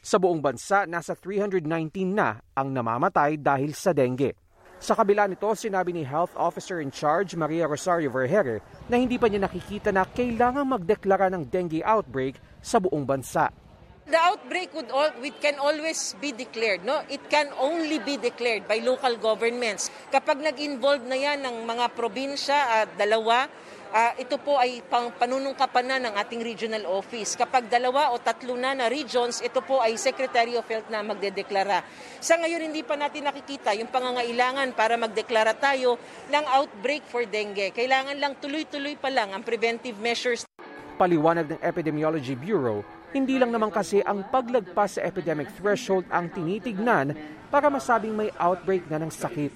Sa buong bansa, nasa 319 na ang namamatay dahil sa dengue. Sa kabila nito, sinabi ni Health Officer in Charge Maria Rosario Vergere na hindi pa niya nakikita na kailangang magdeklara ng dengue outbreak sa buong bansa. The outbreak would all, it can always be declared. No? It can only be declared by local governments. Kapag nag-involve na yan ng mga probinsya, uh, dalawa, uh, ito po ay pang panunungkapan na ng ating regional office. Kapag dalawa o tatlo na na regions, ito po ay Secretary of Health na magdedeklara. Sa ngayon, hindi pa natin nakikita yung pangangailangan para magdeklara tayo ng outbreak for dengue. Kailangan lang tuloy-tuloy pa lang ang preventive measures. Paliwanag ng Epidemiology Bureau, hindi lang naman kasi ang paglagpas sa epidemic threshold ang tinitignan para masabing may outbreak na ng sakit.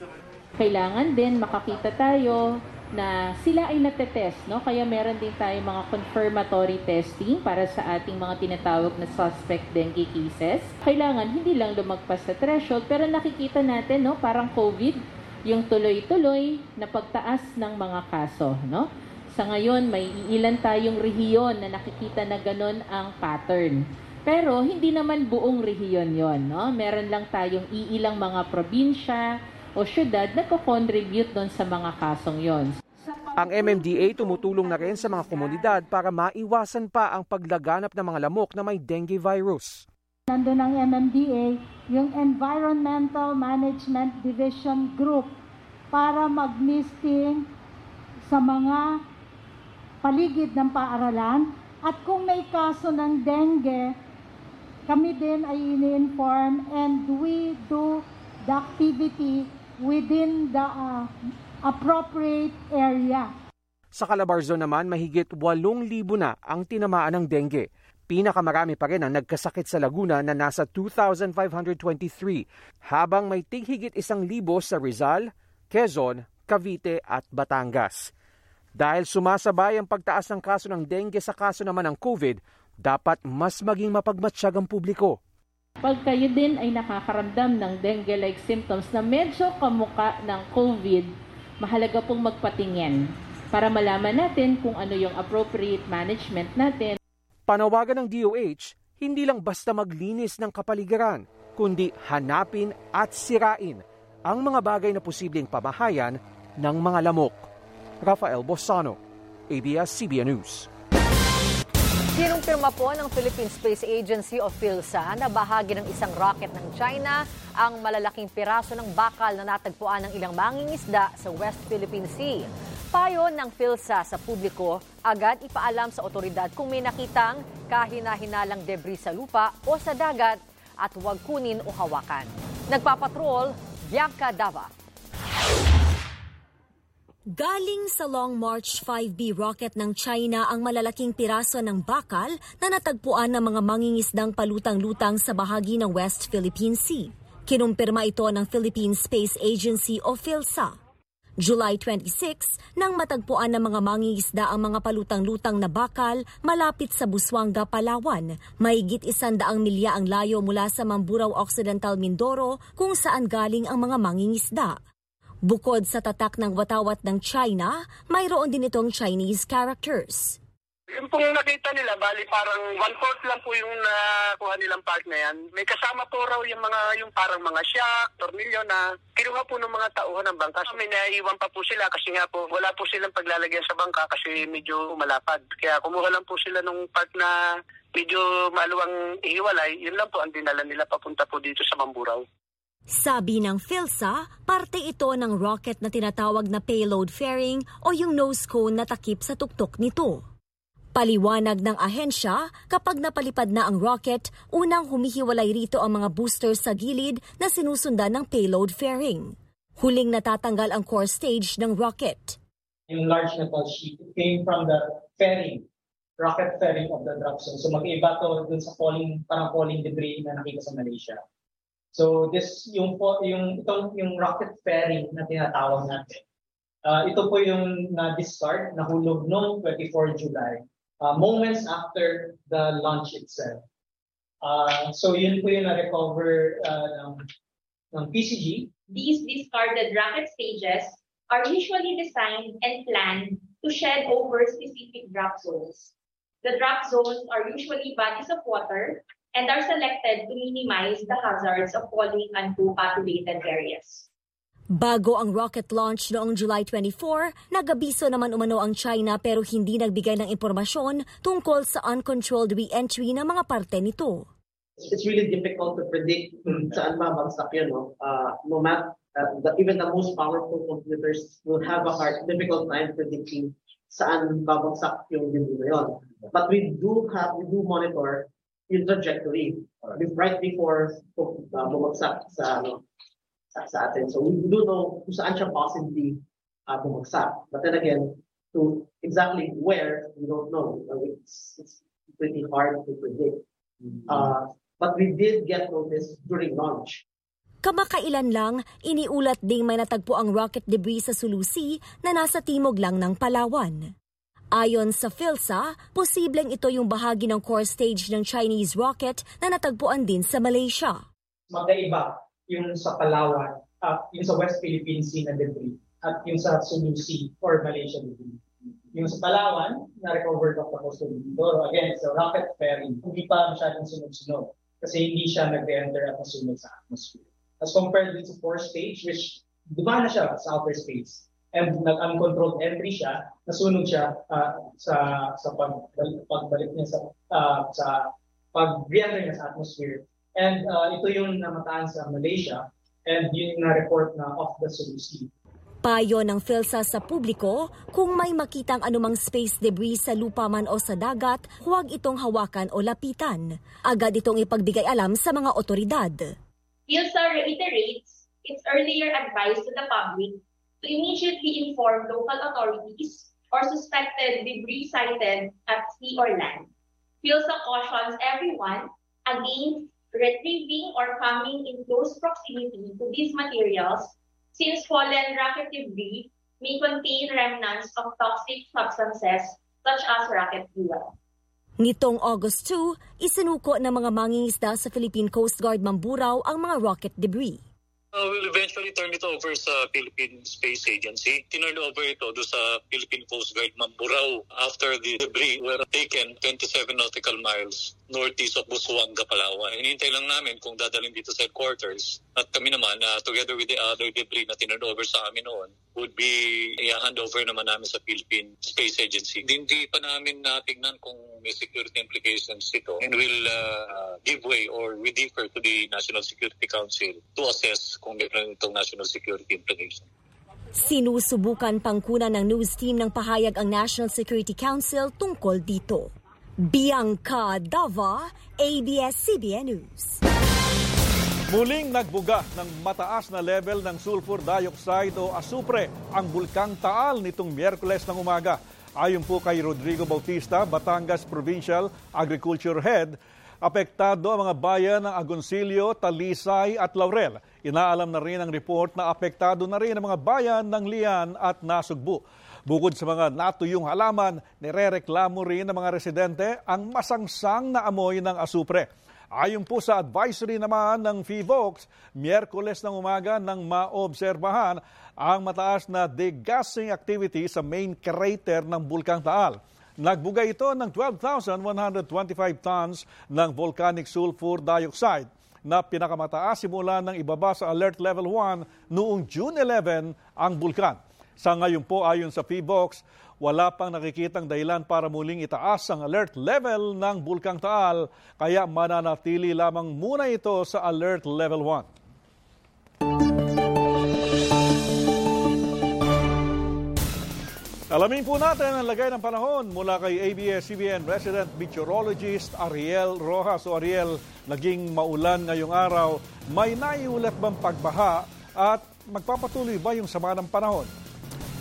Kailangan din makakita tayo na sila ay natetest, no? Kaya meron din tayo mga confirmatory testing para sa ating mga tinatawag na suspect dengue cases. Kailangan hindi lang lumagpas sa threshold, pero nakikita natin, no? Parang COVID, yung tuloy-tuloy na pagtaas ng mga kaso, no? Sa ngayon, may ilan tayong rehiyon na nakikita na ganun ang pattern. Pero hindi naman buong rehiyon yon, no? Meron lang tayong iilang mga probinsya o syudad na ko-contribute doon sa mga kasong yon. Ang MMDA tumutulong na rin sa mga komunidad para maiwasan pa ang paglaganap ng mga lamok na may dengue virus. Nandun ang MMDA, yung Environmental Management Division Group para mag-misting sa mga paligid ng paaralan at kung may kaso ng dengue, kami din ay ini-inform and we do the activity within the uh, appropriate area. Sa Calabarzon naman, mahigit 8,000 na ang tinamaan ng dengue. Pinakamarami pa rin ang nagkasakit sa Laguna na nasa 2,523, habang may tighigit isang libo sa Rizal, Quezon, Cavite at Batangas. Dahil sumasabay ang pagtaas ng kaso ng dengue sa kaso naman ng COVID, dapat mas maging mapagmatsyag ang publiko. Pag kayo din ay nakakaramdam ng dengue-like symptoms na medyo kamuka ng COVID, mahalaga pong magpatingin para malaman natin kung ano yung appropriate management natin. Panawagan ng DOH, hindi lang basta maglinis ng kapaligiran, kundi hanapin at sirain ang mga bagay na posibleng pamahayan ng mga lamok. Rafael Bosano, ABS-CBN News. Kinumpirma po ng Philippine Space Agency o PhilSA na bahagi ng isang rocket ng China ang malalaking piraso ng bakal na natagpuan ng ilang mangingisda sa West Philippine Sea. Payo ng PhilSA sa publiko, agad ipaalam sa otoridad kung may nakitang kahina-hinalang debris sa lupa o sa dagat at huwag kunin o hawakan. Nagpapatrol, Bianca Dava. Galing sa Long March 5B rocket ng China ang malalaking piraso ng bakal na natagpuan ng mga mangingisdang palutang-lutang sa bahagi ng West Philippine Sea. Kinumpirma ito ng Philippine Space Agency o PhilSA. July 26, nang matagpuan ng mga mangingisda ang mga palutang-lutang na bakal malapit sa Buswanga, Palawan. Mahigit isandaang milya ang layo mula sa Mamburao Occidental, Mindoro kung saan galing ang mga mangingisda. Bukod sa tatak ng watawat ng China, mayroon din itong Chinese characters. Yung pong nakita nila, bali parang one-fourth lang po yung nakuha nilang part na yan. May kasama po raw yung mga, yung parang mga shock, tornilyo na kinuha po ng mga tauhan ng bangka. May naiwan pa po sila kasi nga po wala po silang paglalagyan sa bangka kasi medyo malapad. Kaya kumuha lang po sila ng part na medyo maluwang ihiwalay. Yun lang po ang dinala nila papunta po dito sa Mamburao. Sabi ng PhilSA, parte ito ng rocket na tinatawag na payload fairing o yung nose cone na takip sa tuktok nito. Paliwanag ng ahensya, kapag napalipad na ang rocket, unang humihiwalay rito ang mga boosters sa gilid na sinusundan ng payload fairing. Huling natatanggal ang core stage ng rocket. Yung large metal sheet, came from the fairing, rocket fairing of the drop zone. So mag-iba to dun sa falling, parang falling debris na nakita sa Malaysia. So this yung po yung itong yung rocket fairing na tinatawag natin. Uh, ito po yung na-discard, nahulog noong 24 July, uh, moments after the launch itself. Uh, so yun po yung na-recover uh, ng, ng PCG. These discarded rocket stages are usually designed and planned to shed over specific drop zones. The drop zones are usually bodies of water and are selected to minimize the hazards of falling onto populated areas. Bago ang rocket launch noong July 24, nagabiso naman umano ang China pero hindi nagbigay ng impormasyon tungkol sa uncontrolled re-entry ng mga parte nito. It's really difficult to predict kung saan babagsak yun. No? Uh, no matter, uh, the, even the most powerful computers will have a hard, difficult time predicting saan babagsak yung debris na yun. But we do have, we do monitor yung trajectory right before uh, bumagsak sa, ano, sa, sa atin. So we do know kung saan siya possibly uh, bumagsak. But then again, to exactly where, we don't know. It's, it's pretty hard to predict. Uh, but we did get notice during launch. Kamakailan lang, iniulat ding may natagpo ang rocket debris sa Sulusi na nasa timog lang ng Palawan. Ayon sa PhilSA, posibleng ito yung bahagi ng core stage ng Chinese rocket na natagpuan din sa Malaysia. Magkaiba yung sa Palawan, uh, yung sa West Philippine Sea na debris at yung sa Sulu Sea or Malaysia debris. Yung sa Palawan, na-recover the coastal Mindoro. Again, it's rocket fairing. Hindi pa masyadong sunod-sunod kasi hindi siya nag-enter at nasunod sa atmosphere. As compared with sa core stage, which dumaan na siya sa outer space and nag-uncontrolled entry siya, nasunog siya uh, sa sa pag, pagbalik niya sa uh, sa pag-re-enter niya sa atmosphere. And uh, ito yung namataan sa Malaysia and yun yung na-report na off the Sulu Sea. Payo ng PhilSA sa publiko, kung may makitang anumang space debris sa lupa man o sa dagat, huwag itong hawakan o lapitan. Agad itong ipagbigay alam sa mga otoridad. PhilSA reiterates its earlier advice to the public to immediately inform local authorities or suspected debris sighted at sea or land. PhilSA cautions everyone against retrieving or coming in close proximity to these materials since fallen rocket debris may contain remnants of toxic substances such as rocket fuel. Nitong August 2, isinuko ng mga mangingisda sa Philippine Coast Guard Mamburao ang mga rocket debris. Uh, we'll eventually turn it over sa Philippine Space Agency. Tinurn over ito do sa Philippine Coast Guard Mamburao after the debris were taken 27 nautical miles northeast of Busuanga, Palawan. Hinihintay lang namin kung dadalhin dito sa headquarters. At kami naman, uh, together with the other debris na tinurn over sa amin noon, would be i-hand over naman namin sa Philippine Space Agency. Hindi pa namin natignan kung may security implications ito and will uh, give way or we defer to the National Security Council to assess kung meron itong national security implication. Sinusubukan pangkunan ng news team ng pahayag ang National Security Council tungkol dito. Bianca Dava, ABS-CBN News. Muling nagbuga ng mataas na level ng sulfur dioxide o asupre ang bulkang Taal nitong Miyerkules ng umaga. Ayon po kay Rodrigo Bautista, Batangas Provincial Agriculture Head, Apektado ang mga bayan ng Agoncillo, Talisay at Laurel. Inaalam na rin ang report na apektado na rin ang mga bayan ng Lian at Nasugbu. Bukod sa mga natuyong halaman, nirereklamo rin ng mga residente ang masangsang na amoy ng asupre. Ayon po sa advisory naman ng FIVOX, Miyerkules ng umaga nang maobserbahan ang mataas na degassing activity sa main crater ng Bulkang Taal. Nagbugay ito ng 12,125 tons ng volcanic sulfur dioxide na pinakamataas simula ng ibaba sa Alert Level 1 noong June 11 ang bulkan. Sa ngayon po ayon sa PBOX, wala pang nakikitang dahilan para muling itaas ang alert level ng Bulkang Taal, kaya mananatili lamang muna ito sa Alert Level 1. Alamin po natin ang lagay ng panahon mula kay ABS-CBN resident meteorologist Ariel Rojas. So Ariel, naging maulan ngayong araw. May naiulat bang pagbaha at magpapatuloy ba yung sama ng panahon?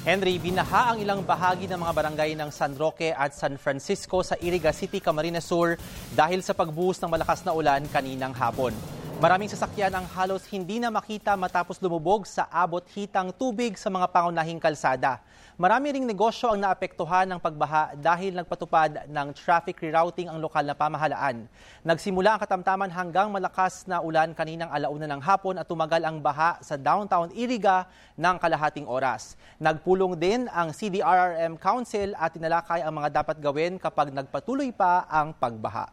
Henry, binaha ang ilang bahagi ng mga barangay ng San Roque at San Francisco sa Iriga City, Camarines Sur dahil sa pagbuhos ng malakas na ulan kaninang hapon. Maraming sasakyan ang halos hindi na makita matapos lumubog sa abot hitang tubig sa mga pangunahing kalsada. Marami ring negosyo ang naapektuhan ng pagbaha dahil nagpatupad ng traffic rerouting ang lokal na pamahalaan. Nagsimula ang katamtaman hanggang malakas na ulan kaninang alauna ng hapon at tumagal ang baha sa downtown Iriga ng kalahating oras. Nagpulong din ang CDRRM Council at tinalakay ang mga dapat gawin kapag nagpatuloy pa ang pagbaha.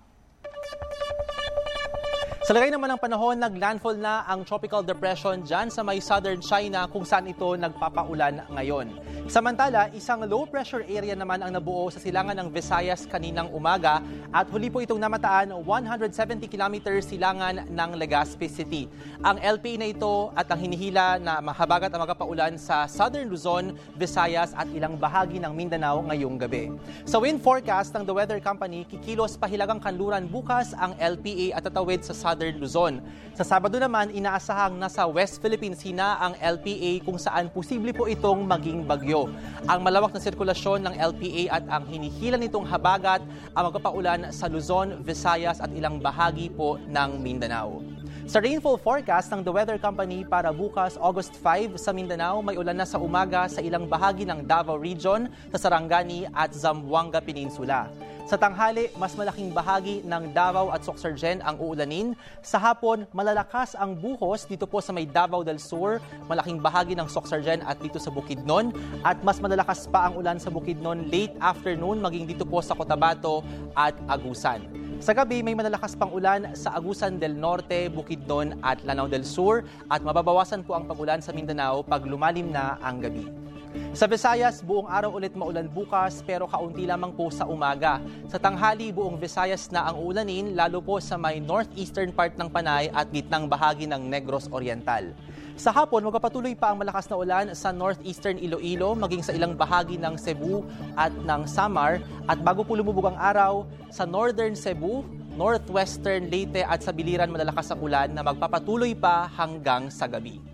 Sa lagay naman ng panahon, naglandfall na ang tropical depression dyan sa may southern China kung saan ito nagpapaulan ngayon. Samantala, isang low pressure area naman ang nabuo sa silangan ng Visayas kaninang umaga at huli po itong namataan 170 kilometers silangan ng Legazpi City. Ang LPA na ito at ang hinihila na mahabagat ang magpapaulan sa southern Luzon, Visayas at ilang bahagi ng Mindanao ngayong gabi. Sa wind forecast ng The Weather Company, kikilos pahilagang kanluran bukas ang LPA at tatawid sa southern Luzon. Sa Sabado naman, inaasahang nasa West Philippine Sea ang LPA kung saan posible po itong maging bagyo. Ang malawak na sirkulasyon ng LPA at ang hinihila nitong habagat ang magpapaulan sa Luzon, Visayas at ilang bahagi po ng Mindanao. Sa rainfall forecast ng The Weather Company para bukas August 5 sa Mindanao, may ulan na sa umaga sa ilang bahagi ng Davao Region, sa Sarangani at Zamboanga Peninsula. Sa tanghali, mas malaking bahagi ng Davao at Soxargen ang uulanin. Sa hapon, malalakas ang buhos dito po sa may Davao del Sur, malaking bahagi ng Soxargen at dito sa Bukidnon. At mas malalakas pa ang ulan sa Bukidnon late afternoon, maging dito po sa Cotabato at Agusan. Sa gabi, may malalakas pang ulan sa Agusan del Norte, Bukidnon at Lanao del Sur at mababawasan po ang pagulan sa Mindanao pag lumalim na ang gabi. Sa Visayas, buong araw ulit maulan bukas pero kaunti lamang po sa umaga. Sa tanghali, buong Visayas na ang ulanin lalo po sa may northeastern part ng Panay at gitnang bahagi ng Negros Oriental. Sa hapon, magpapatuloy pa ang malakas na ulan sa northeastern Iloilo, maging sa ilang bahagi ng Cebu at ng Samar. At bago po lumubog ang araw, sa northern Cebu, northwestern Leyte at sa Biliran malalakas ang ulan na magpapatuloy pa hanggang sa gabi.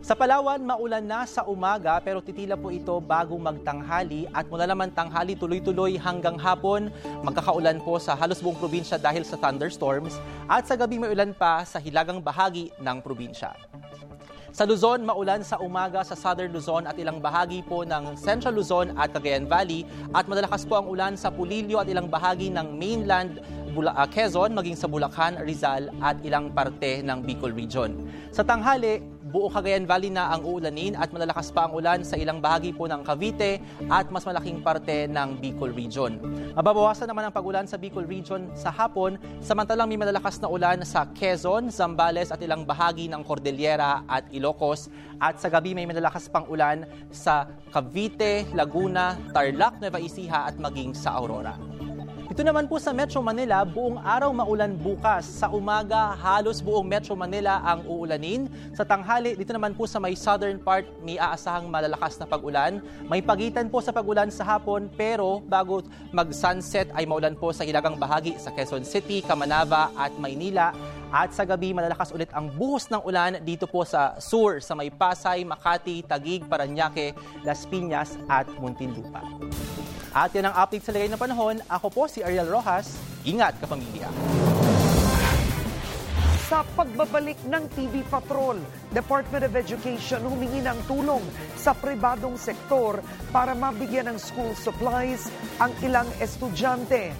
Sa Palawan, maulan na sa umaga pero titila po ito bago magtanghali at mula naman tanghali tuloy-tuloy hanggang hapon. Magkakaulan po sa halos buong probinsya dahil sa thunderstorms at sa gabi may ulan pa sa hilagang bahagi ng probinsya. Sa Luzon, maulan sa umaga sa Southern Luzon at ilang bahagi po ng Central Luzon at Cagayan Valley at madalakas po ang ulan sa Pulilio at ilang bahagi ng mainland Bula, uh, Quezon, maging sa Bulacan, Rizal at ilang parte ng Bicol Region. Sa tanghali, buong Cagayan Valley na ang uulanin at malalakas pa ang ulan sa ilang bahagi po ng Cavite at mas malaking parte ng Bicol Region. Mababawasan naman ang pagulan sa Bicol Region sa hapon, samantalang may malalakas na ulan sa Quezon, Zambales at ilang bahagi ng Cordillera at Ilocos at sa gabi may malalakas pang ulan sa Cavite, Laguna, Tarlac, Nueva Ecija at maging sa Aurora. Ito naman po sa Metro Manila, buong araw maulan bukas. Sa umaga, halos buong Metro Manila ang uulanin. Sa tanghali, dito naman po sa may southern part, may aasahang malalakas na pag-ulan. May pagitan po sa pag-ulan sa hapon, pero bago mag-sunset ay maulan po sa hilagang bahagi sa Quezon City, Camanava at Maynila. At sa gabi, malalakas ulit ang buhos ng ulan dito po sa Sur, sa may Pasay, Makati, Tagig, Paranaque, Las Piñas at Muntinlupa. At yan ang update sa lagay ng panahon. Ako po si Ariel Rojas. Ingat kapamilya. Sa pagbabalik ng TV Patrol, Department of Education humingi ng tulong sa pribadong sektor para mabigyan ng school supplies ang ilang estudyante.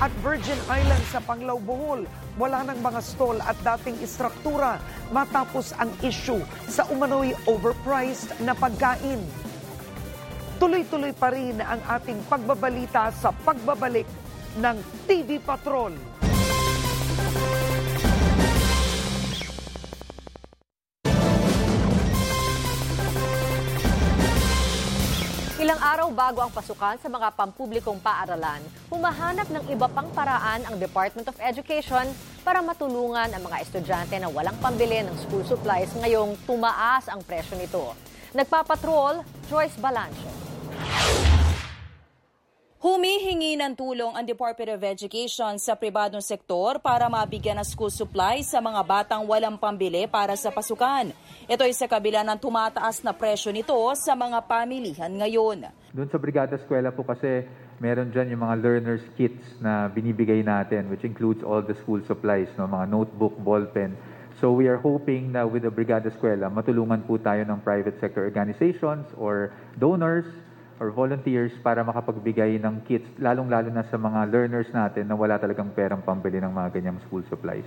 At Virgin Islands sa Panglao Bohol, wala ng mga stall at dating istruktura matapos ang issue sa umano'y overpriced na pagkain. Tuloy-tuloy pa rin ang ating pagbabalita sa pagbabalik ng TV Patrol. Ilang araw bago ang pasukan sa mga pampublikong paaralan, humahanap ng iba pang paraan ang Department of Education para matulungan ang mga estudyante na walang pambili ng school supplies ngayong tumaas ang presyo nito. Nagpapatrol, Joyce Balancho. Humihingi ng tulong ang Department of Education sa pribadong sektor para mabigyan ng school supplies sa mga batang walang pambili para sa pasukan. Ito ay sa kabila ng tumataas na presyo nito sa mga pamilihan ngayon. Doon sa Brigada Eskwela po kasi meron dyan yung mga learner's kits na binibigay natin which includes all the school supplies, no? mga notebook, ballpen. So we are hoping na with the Brigada Eskwela, matulungan po tayo ng private sector organizations or donors or volunteers para makapagbigay ng kits, lalong-lalo na sa mga learners natin na wala talagang perang pambili ng mga ganyang school supplies.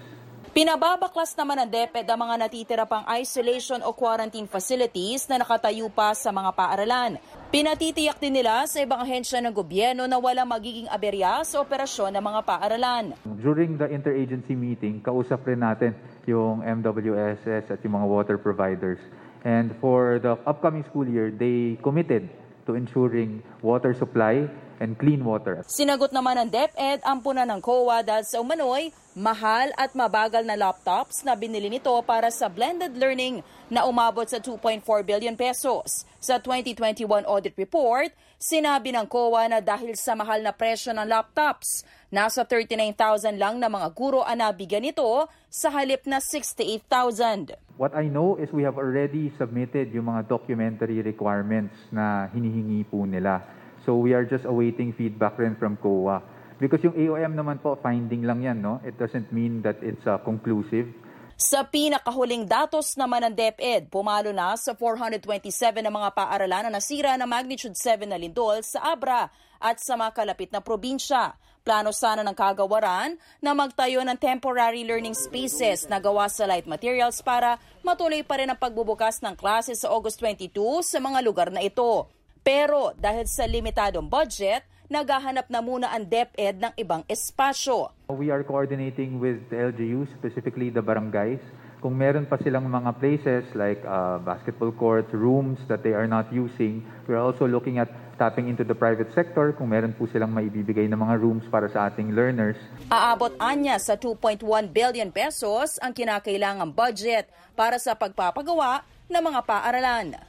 Pinababaklas naman ng DepEd ang mga natitira pang isolation o quarantine facilities na nakatayo pa sa mga paaralan. Pinatitiyak din nila sa ibang ahensya ng gobyerno na wala magiging aberya sa operasyon ng mga paaralan. During the interagency meeting, kausap rin natin yung MWSS at yung mga water providers. And for the upcoming school year, they committed to ensuring water supply and clean water. Sinagot naman ng DepEd ang puna ng COA dahil sa umano'y mahal at mabagal na laptops na binili nito para sa blended learning na umabot sa 2.4 billion pesos. Sa 2021 audit report, sinabi ng COA na dahil sa mahal na presyo ng laptops, nasa 39,000 lang na mga guro ang nabigyan nito sa halip na 68,000. What I know is we have already submitted yung mga documentary requirements na hinihingi po nila. So we are just awaiting feedback rin from COA. Because yung AOM naman po, finding lang yan, no? It doesn't mean that it's uh, conclusive. Sa pinakahuling datos naman ng DepEd, pumalo na sa 427 na mga paaralan na nasira ng magnitude 7 na lindol sa Abra at sa mga kalapit na probinsya. Plano sana ng kagawaran na magtayo ng temporary learning spaces na gawa sa light materials para matuloy pa rin ang pagbubukas ng klase sa August 22 sa mga lugar na ito. Pero dahil sa limitadong budget, naghahanap na muna ang DepEd ng ibang espasyo. We are coordinating with the LGU, specifically the barangays. Kung meron pa silang mga places like uh, basketball courts, rooms that they are not using, we are also looking at tapping into the private sector kung meron po silang maibibigay na mga rooms para sa ating learners. Aabot anya sa 2.1 billion pesos ang kinakailangang budget para sa pagpapagawa ng mga paaralan.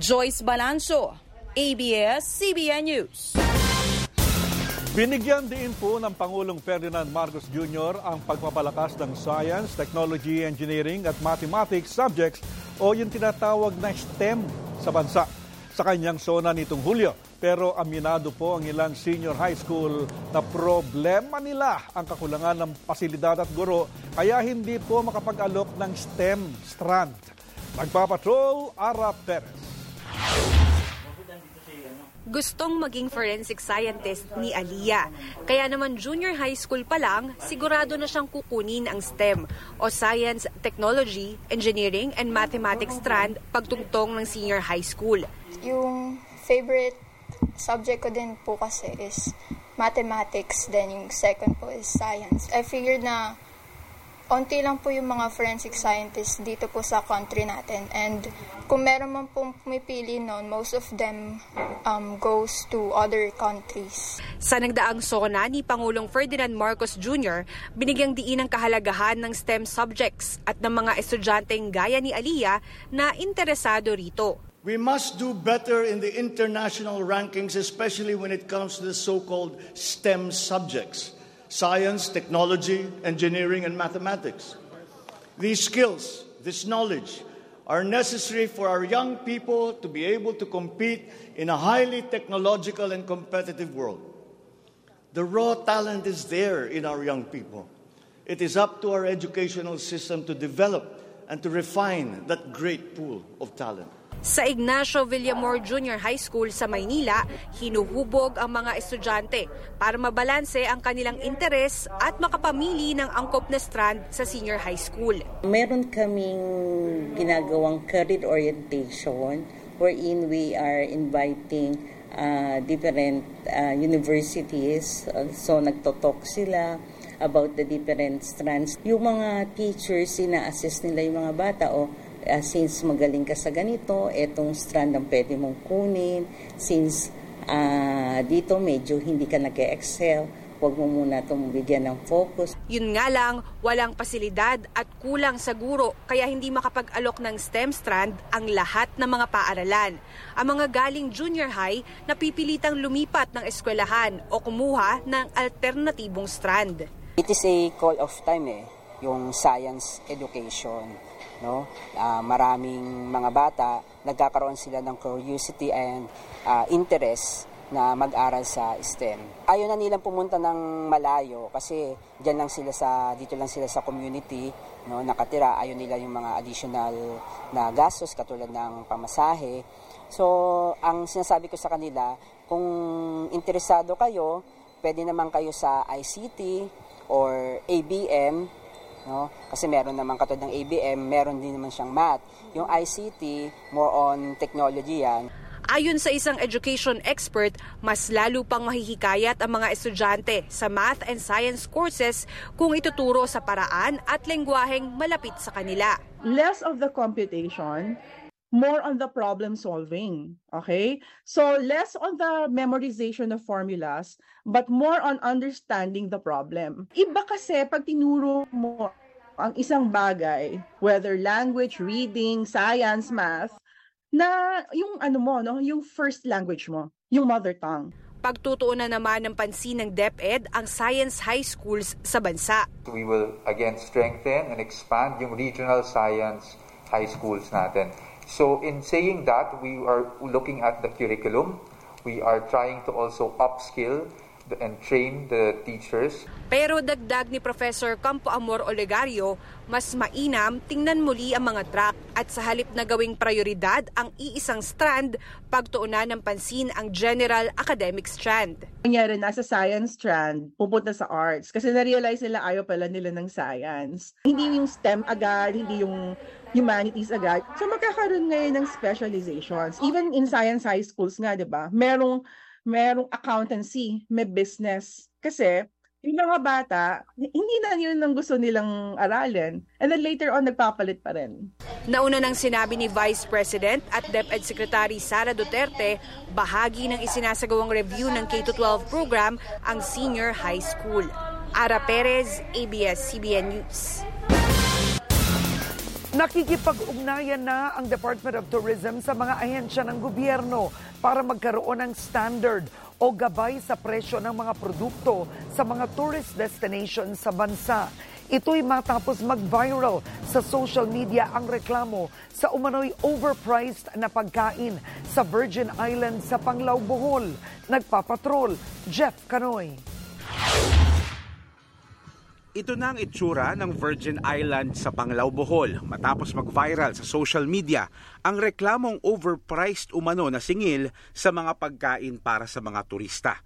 Joyce Balanso, ABS-CBN News. Binigyan din po ng Pangulong Ferdinand Marcos Jr. ang pagpapalakas ng science, technology, engineering at mathematics subjects o yung tinatawag na STEM sa bansa sa kanyang sona nitong Hulyo. Pero aminado po ang ilang senior high school na problema nila ang kakulangan ng pasilidad at guro kaya hindi po makapag-alok ng STEM strand. Nagpapatrol, Ara Perez. Gustong maging forensic scientist ni Aliyah. Kaya naman junior high school pa lang, sigurado na siyang kukunin ang STEM o Science, Technology, Engineering and Mathematics strand pagtungtong ng senior high school. Yung favorite subject ko din po kasi is mathematics, then yung second po is science. I figured na onti lang po yung mga forensic scientists dito po sa country natin. And kung meron man pong pumipili noon, most of them um, goes to other countries. Sa nagdaang sona ni Pangulong Ferdinand Marcos Jr., binigyang diin ang kahalagahan ng STEM subjects at ng mga estudyanteng gaya ni Aliyah na interesado rito. We must do better in the international rankings, especially when it comes to the so-called STEM subjects science, technology, engineering, and mathematics. These skills, this knowledge, are necessary for our young people to be able to compete in a highly technological and competitive world. The raw talent is there in our young people. It is up to our educational system to develop and to refine that great pool of talent. Sa Ignacio Villamor Junior High School sa Maynila, hinuhubog ang mga estudyante para mabalanse ang kanilang interes at makapamili ng angkop na strand sa senior high school. Meron kaming ginagawang career orientation wherein we are inviting uh, different uh, universities. So nagtotalk sila about the different strands. Yung mga teachers, ina-assist nila yung mga bata o uh, since magaling ka sa ganito, etong strand ang pwede mong kunin. Since uh, dito medyo hindi ka nag-excel, huwag mo muna itong bigyan ng focus. Yun nga lang, walang pasilidad at kulang sa guro kaya hindi makapag-alok ng STEM strand ang lahat ng mga paaralan. Ang mga galing junior high napipilitang lumipat ng eskwelahan o kumuha ng alternatibong strand. It is a call of time eh, yung science education no uh, maraming mga bata nagkakaroon sila ng curiosity and uh, interest na mag-aral sa STEM. Ayaw na nilang pumunta ng malayo kasi diyan lang sila sa dito lang sila sa community no nakatira ayaw nila yung mga additional na gastos katulad ng pamasahe. So ang sinasabi ko sa kanila kung interesado kayo, pwede naman kayo sa ICT or ABM no? Kasi meron naman katulad ng ABM, meron din naman siyang math. Yung ICT, more on technology yan. Ayon sa isang education expert, mas lalo pang mahihikayat ang mga estudyante sa math and science courses kung ituturo sa paraan at lengguaheng malapit sa kanila. Less of the computation, more on the problem solving. Okay? So less on the memorization of formulas, but more on understanding the problem. Iba kasi pag tinuro mo ang isang bagay, whether language, reading, science, math, na yung ano mo, no, yung first language mo, yung mother tongue. Pagtutuunan naman ng pansin ng DepEd ang science high schools sa bansa. We will again strengthen and expand yung regional science high schools natin. So in saying that, we are looking at the curriculum. We are trying to also upskill and train the teachers. Pero dagdag ni Professor Campo Amor Olegario, mas mainam tingnan muli ang mga track at sa halip na gawing prioridad ang iisang strand, pagtuunan ng pansin ang general academic strand. Nangyari nasa science strand, pupunta sa arts kasi na-realize nila ayaw pala nila ng science. Hindi yung STEM agad, hindi yung humanities agad. So magkakaroon ngayon ng specializations. Even in science high schools nga, di ba? Merong merong accountancy, may business. Kasi yung mga bata, hindi na yun ang gusto nilang aralin. And then later on, nagpapalit pa rin. Nauna nang sinabi ni Vice President at DepEd Secretary Sara Duterte, bahagi ng isinasagawang review ng K-12 program ang senior high school. Ara Perez, ABS-CBN News. Nakikipag-ugnayan na ang Department of Tourism sa mga ahensya ng gobyerno para magkaroon ng standard o gabay sa presyo ng mga produkto sa mga tourist destinations sa bansa. Ito'y matapos mag-viral sa social media ang reklamo sa umano'y overpriced na pagkain sa Virgin Islands sa Panglao, Bohol. Nagpapatrol, Jeff Canoy. Ito na ang itsura ng Virgin Island sa Panglao, Bohol matapos mag-viral sa social media ang reklamong overpriced umano na singil sa mga pagkain para sa mga turista.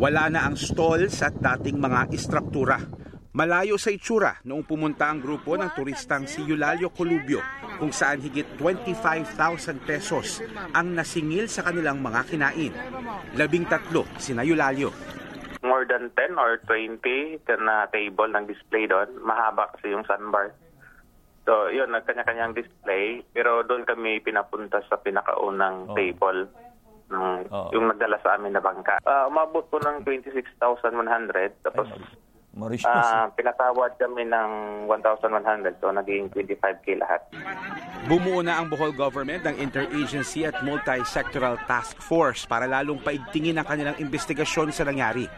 Wala na ang stalls at dating mga istruktura. Malayo sa itsura noong pumunta ang grupo ng turistang si Eulalio Colubio kung saan higit 25,000 pesos ang nasingil sa kanilang mga kinain. Labing tatlo sina Eulalio more than 10 or 20 na table ng display doon. Mahaba kasi yung sandbar. So, yun, nagkanya-kanyang display. Pero doon kami pinapunta sa pinakaunang oh. table. Ng, oh. Yung nagdala sa amin na bangka. Uh, umabot po ng 26,100. Tapos, Mauritius. Uh, pinatawad kami ng 1,100 so naging 25k lahat. Bumuo na ang Bohol government ng interagency at multi-sectoral task force para lalong paigtingin ang kanilang investigasyon sa nangyari.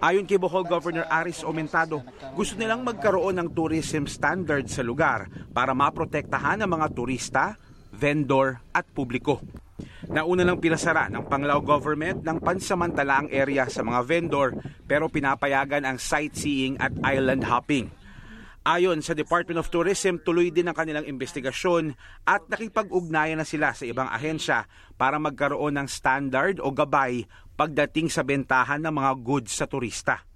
Ayon kay Bohol Governor Aris Omentado, gusto nilang magkaroon ng tourism standard sa lugar para maprotektahan ang mga turista, vendor at publiko. Nauna lang pinasara ng Panglao government ng pansamantalaang area sa mga vendor pero pinapayagan ang sightseeing at island hopping. Ayon sa Department of Tourism, tuloy din ang kanilang investigasyon at nakipag-ugnayan na sila sa ibang ahensya para magkaroon ng standard o gabay pagdating sa bentahan ng mga goods sa turista.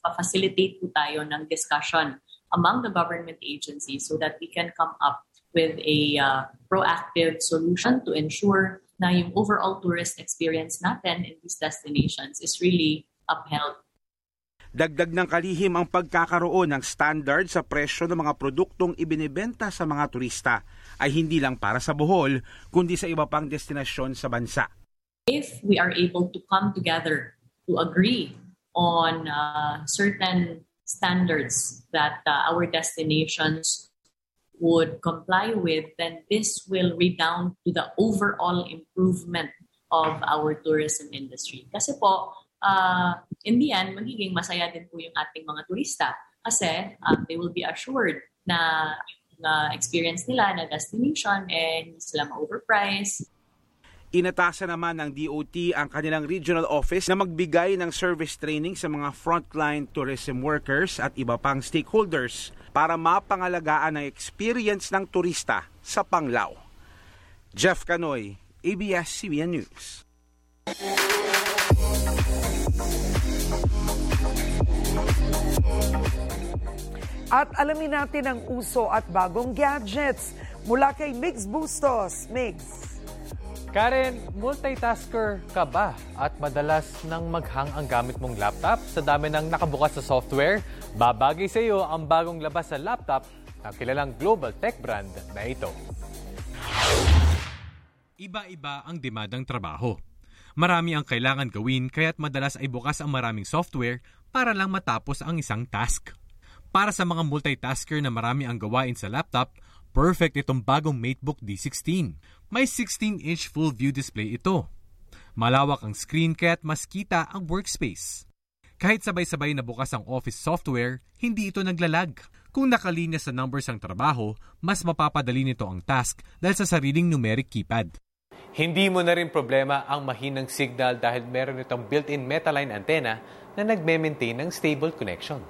Pa-facilitate po tayo ng discussion among the government agencies so that we can come up with a uh, proactive solution to ensure na yung overall tourist experience natin in these destinations is really upheld. Dagdag ng kalihim ang pagkakaroon ng standard sa presyo ng mga produktong ibinebenta sa mga turista ay hindi lang para sa Bohol, kundi sa iba pang destinasyon sa bansa. If we are able to come together to agree on uh, certain standards that uh, our destinations would comply with, then this will redound to the overall improvement of our tourism industry. Kasi po, uh, in the end, magiging masaya din po yung ating mga turista kasi um, they will be assured na yung uh, experience nila na destination and sila ma-overprice. Inatasa naman ng DOT ang kanilang regional office na magbigay ng service training sa mga frontline tourism workers at iba pang stakeholders para mapangalagaan ang experience ng turista sa Panglao. Jeff Canoy, ABS-CBN News. At alamin natin ang uso at bagong gadgets mula kay Migs Bustos. Migs. Karen, multitasker ka ba at madalas nang maghang ang gamit mong laptop sa dami ng nakabukas sa software? Babagay sa iyo ang bagong labas sa laptop ng kilalang global tech brand na ito. Iba-iba ang demandang trabaho. Marami ang kailangan gawin kaya't madalas ay bukas ang maraming software para lang matapos ang isang task. Para sa mga multitasker na marami ang gawain sa laptop, perfect itong bagong MateBook D16 may 16-inch full view display ito. Malawak ang screen kaya't mas kita ang workspace. Kahit sabay-sabay na bukas ang office software, hindi ito naglalag. Kung nakalinya sa numbers ang trabaho, mas mapapadali nito ang task dahil sa sariling numeric keypad. Hindi mo na rin problema ang mahinang signal dahil meron itong built-in Metaline antenna na nagme-maintain ng stable connection.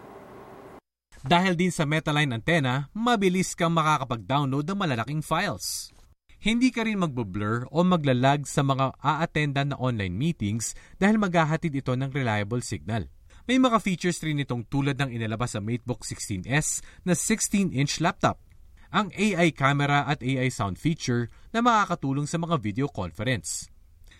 Dahil din sa Metaline antenna, mabilis kang makakapag-download ng malalaking files hindi ka rin magbo-blur o maglalag sa mga a-attendan na online meetings dahil maghahatid ito ng reliable signal. May mga features rin itong tulad ng inilabas sa MateBook 16S na 16-inch laptop. Ang AI camera at AI sound feature na makakatulong sa mga video conference.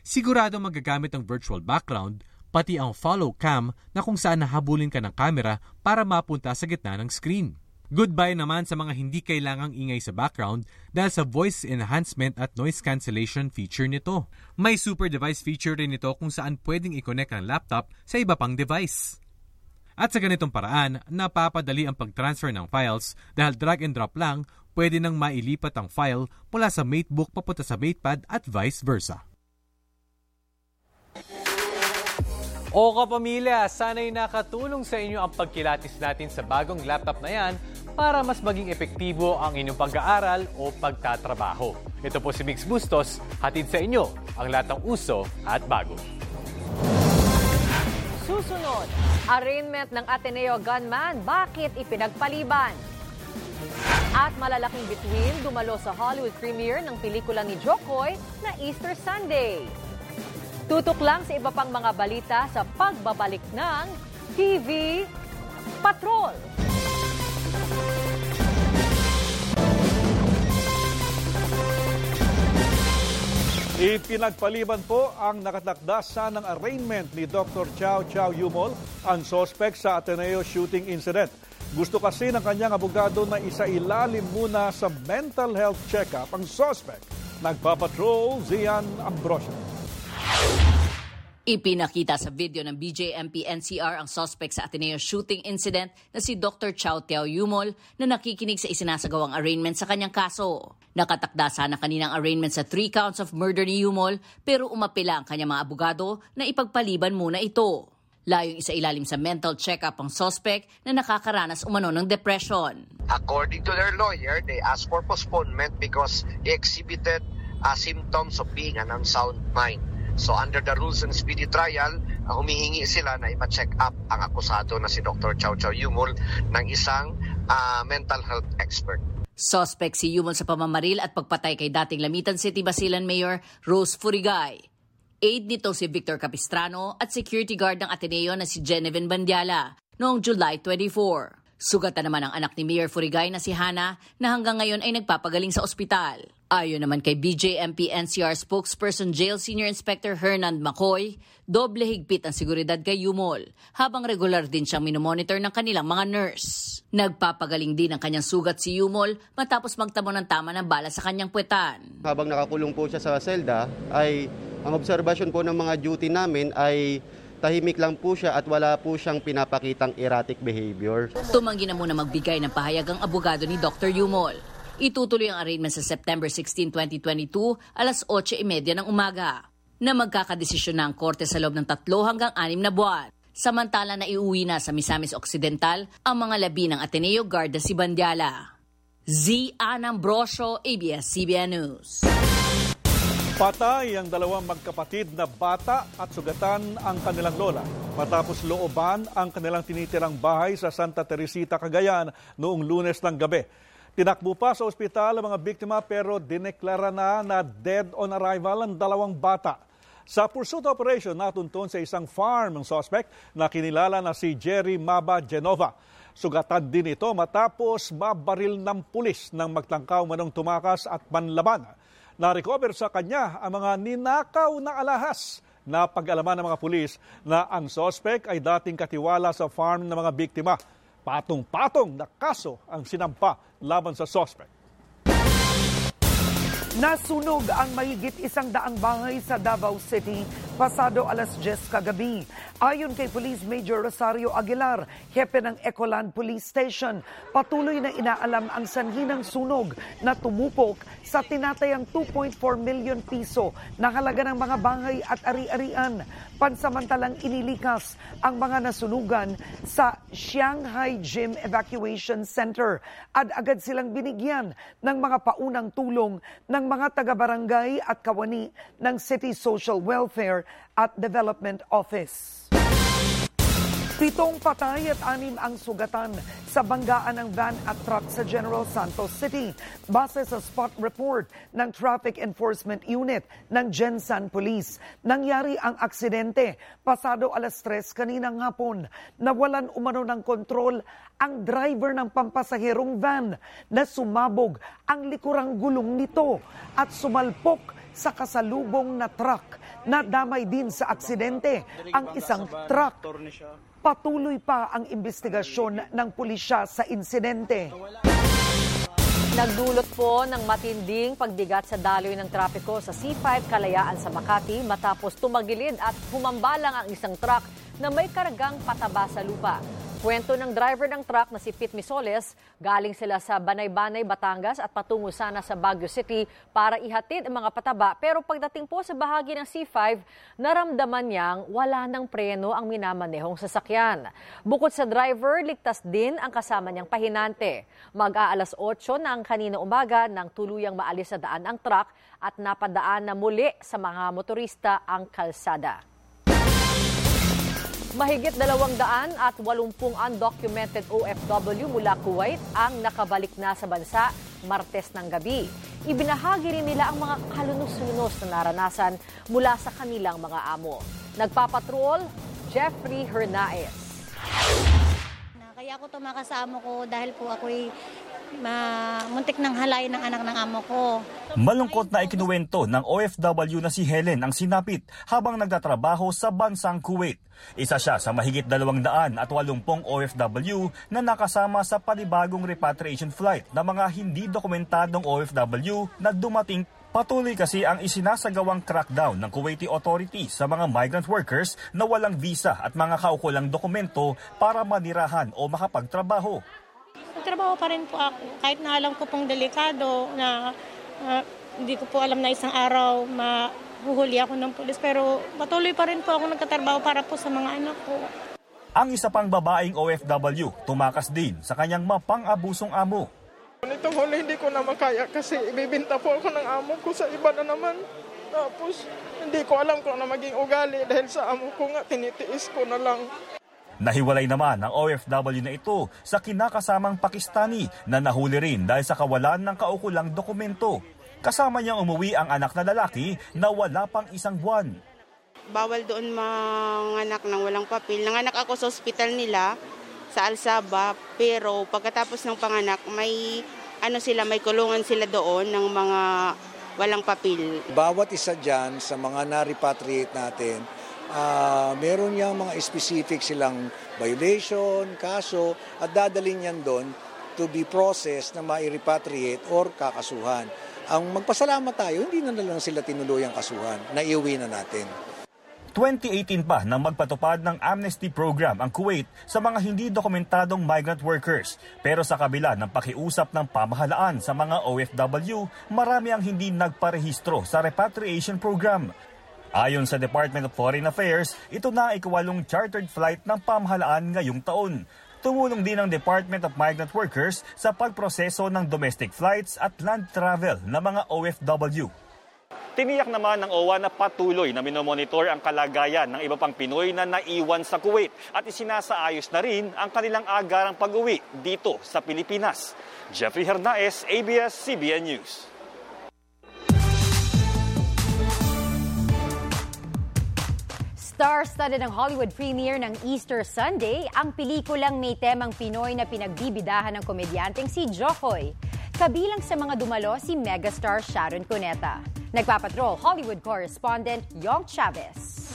Sigurado magagamit ang virtual background pati ang follow cam na kung saan nahabulin ka ng camera para mapunta sa gitna ng screen. Goodbye naman sa mga hindi kailangang ingay sa background dahil sa voice enhancement at noise cancellation feature nito. May super device feature rin ito kung saan pwedeng i-connect ang laptop sa iba pang device. At sa ganitong paraan, napapadali ang pag-transfer ng files dahil drag and drop lang, pwede nang mailipat ang file mula sa MateBook papunta sa MatePad at vice versa. O kapamilya, sana'y nakatulong sa inyo ang pagkilatis natin sa bagong laptop na yan para mas maging epektibo ang inyong pag-aaral o pagtatrabaho. Ito po si Mix Bustos, hatid sa inyo ang lahat ng uso at bago. Susunod, arraignment ng Ateneo gunman, bakit ipinagpaliban? At malalaking bituin dumalo sa Hollywood premiere ng pelikula ni Jokoy na Easter Sunday. Tutok lang sa iba pang mga balita sa pagbabalik ng TV Patrol. Ipinagpaliban po ang nakatakdasa ng arraignment ni Dr. Chow Chow Yumol, ang suspect sa Ateneo shooting incident. Gusto kasi ng kanyang abogado na isailalim muna sa mental health check-up ang suspect. Nagpapatrol, Zian Ambrosio. Ipinakita sa video ng BJMP-NCR ang suspect sa Ateneo shooting incident na si Dr. Chow Teo Yumol na nakikinig sa isinasagawang arraignment sa kanyang kaso. Nakatakda sana kaninang arraignment sa three counts of murder ni Yumol pero umapila ang kanyang mga abogado na ipagpaliban muna ito. Layong isa ilalim sa mental check-up ang suspect na nakakaranas umano ng depression. According to their lawyer, they asked for postponement because he exhibited uh, symptoms of being an unsound mind. So under the rules and speedy trial, uh, humihingi sila na ipa-check up ang akusado na si Dr. Chow Chow Yumul ng isang uh, mental health expert. Suspect si Yumol sa pamamaril at pagpatay kay dating Lamitan City Basilan Mayor Rose Furigay. Aid nito si Victor Capistrano at security guard ng Ateneo na si Genevieve Bandiala noong July 24. Sugatan naman ang anak ni Mayor Furigay na si Hana na hanggang ngayon ay nagpapagaling sa ospital. Ayon naman kay BJMP NCR spokesperson Jail Senior Inspector Hernan McCoy, doble higpit ang seguridad kay Yumol habang regular din siyang minomonitor ng kanilang mga nurse. Nagpapagaling din ang kanyang sugat si Yumol matapos magtamo ng tama ng bala sa kanyang puwetan. Habang nakakulong po siya sa selda ay ang obserbasyon po ng mga duty namin ay tahimik lang po siya at wala po siyang pinapakitang erratic behavior. Tumanggi na muna magbigay ng pahayag ang abogado ni Dr. Yumol. Itutuloy ang arraignment sa September 16, 2022, alas 8.30 ng umaga, na magkakadesisyon na ang korte sa loob ng tatlo hanggang anim na buwan. Samantala na iuwi na sa Misamis Occidental ang mga labi ng Ateneo Garda si Bandiala. Z. Anambrosio, ABS-CBN News. Patay ang dalawang magkapatid na bata at sugatan ang kanilang lola matapos looban ang kanilang tinitirang bahay sa Santa Teresita, Cagayan noong lunes ng gabi. Tinakbo pa sa ospital ang mga biktima pero dineklara na na dead on arrival ang dalawang bata. Sa pursuit operation, natuntun sa isang farm ang suspect na kinilala na si Jerry Maba Genova. Sugatan din ito matapos mabaril ng pulis ng magtangkaw manong tumakas at panlaban. Na-recover sa kanya ang mga ninakaw na alahas na pag-alaman ng mga pulis na ang suspect ay dating katiwala sa farm ng mga biktima. Patong-patong na kaso ang sinampa laban sa suspect. Nasunog ang mahigit isang daang bahay sa Davao City pasado alas 10 kagabi. Ayon kay Police Major Rosario Aguilar, hepe ng Ecoland Police Station, patuloy na inaalam ang sanhi ng sunog na tumupok sa tinatayang 2.4 million piso na halaga ng mga bahay at ari-arian. Pansamantalang inilikas ang mga nasunugan sa Shanghai Gym Evacuation Center at agad silang binigyan ng mga paunang tulong ng mga taga-barangay at kawani ng City Social Welfare at Development Office. Pitong patay at anim ang sugatan sa banggaan ng van at truck sa General Santos City. Base sa spot report ng Traffic Enforcement Unit ng Gensan Police, nangyari ang aksidente pasado alas 3 kaninang hapon. Nawalan umano ng kontrol ang driver ng pampasaherong van na sumabog ang likurang gulong nito at sumalpok sa kasalubong na truck. Nadamay din sa aksidente ang isang truck. Patuloy pa ang investigasyon ng pulisya sa insidente. Nagdulot po ng matinding pagbigat sa daloy ng trapiko sa C5 Kalayaan sa Makati matapos tumagilid at humambalang ang isang truck na may karagang pataba sa lupa. Kwento ng driver ng truck na si Pete Misoles, galing sila sa Banay-Banay, Batangas at patungo sana sa Baguio City para ihatid ang mga pataba. Pero pagdating po sa bahagi ng C5, naramdaman niyang wala ng preno ang minamanehong sasakyan. Bukod sa driver, ligtas din ang kasama niyang pahinante. Mag-aalas 8 ng kanina umaga nang tuluyang maalis sa daan ang truck at napadaan na muli sa mga motorista ang kalsada. Mahigit dalawang daan at walumpung undocumented OFW mula Kuwait ang nakabalik na sa bansa Martes ng gabi. Ibinahagi rin nila ang mga kalunos-lunos na naranasan mula sa kanilang mga amo. Nagpapatrol, Jeffrey Hernaez. Kaya ako tumakas sa ko dahil po ako'y ma muntik ng halay ng anak ng amo ko. Malungkot na ikinuwento ng OFW na si Helen ang sinapit habang nagtatrabaho sa bansang Kuwait. Isa siya sa mahigit dalawang daan at walumpong OFW na nakasama sa panibagong repatriation flight ng mga hindi dokumentadong OFW na dumating Patuloy kasi ang isinasagawang crackdown ng Kuwaiti authorities sa mga migrant workers na walang visa at mga kaukulang dokumento para manirahan o makapagtrabaho. Nagtrabaho pa rin po ako kahit na alam ko pong delikado na uh, hindi ko po alam na isang araw mahuhuli ako ng pulis pero patuloy pa rin po ako nagtatrabaho para po sa mga anak ko. Ang isa pang babaeng OFW tumakas din sa kanyang mapang-abusong amo Nitong huli hindi ko na makaya kasi ibibinta po ako ng amo ko sa iba na naman. Tapos hindi ko alam kung ano maging ugali dahil sa amo ko nga tinitiis ko na lang. Nahiwalay naman ang OFW na ito sa kinakasamang Pakistani na nahuli rin dahil sa kawalan ng kaukulang dokumento. Kasama niyang umuwi ang anak na lalaki na wala pang isang buwan. Bawal doon manganak ng walang papel. Nanganak ako sa ospital nila sa Alsaba pero pagkatapos ng panganak may ano sila may kulungan sila doon ng mga walang papel. Bawat isa diyan sa mga na-repatriate natin uh, meron yang mga specific silang violation, kaso at dadalhin yan doon to be processed na ma-repatriate or kakasuhan. Ang magpasalamat tayo, hindi na lang sila tinuluyang kasuhan, naiuwi na natin. 2018 pa nang magpatupad ng amnesty program ang Kuwait sa mga hindi dokumentadong migrant workers. Pero sa kabila ng pakiusap ng pamahalaan sa mga OFW, marami ang hindi nagparehistro sa repatriation program. Ayon sa Department of Foreign Affairs, ito na ikawalong chartered flight ng pamahalaan ngayong taon. Tumulong din ang Department of Migrant Workers sa pagproseso ng domestic flights at land travel ng mga OFW. Tiniyak naman ng OWA na patuloy na minomonitor ang kalagayan ng iba pang Pinoy na naiwan sa Kuwait at isinasaayos na rin ang kanilang agarang pag-uwi dito sa Pilipinas. Jeffrey Hernaez, ABS-CBN News. Star-studded ang Hollywood premiere ng Easter Sunday, ang pelikulang may temang Pinoy na pinagbibidahan ng komedyanteng si Jokoy. Kabilang sa mga dumalo si megastar Sharon Cuneta. Nagpapatrol Hollywood correspondent Yong Chavez.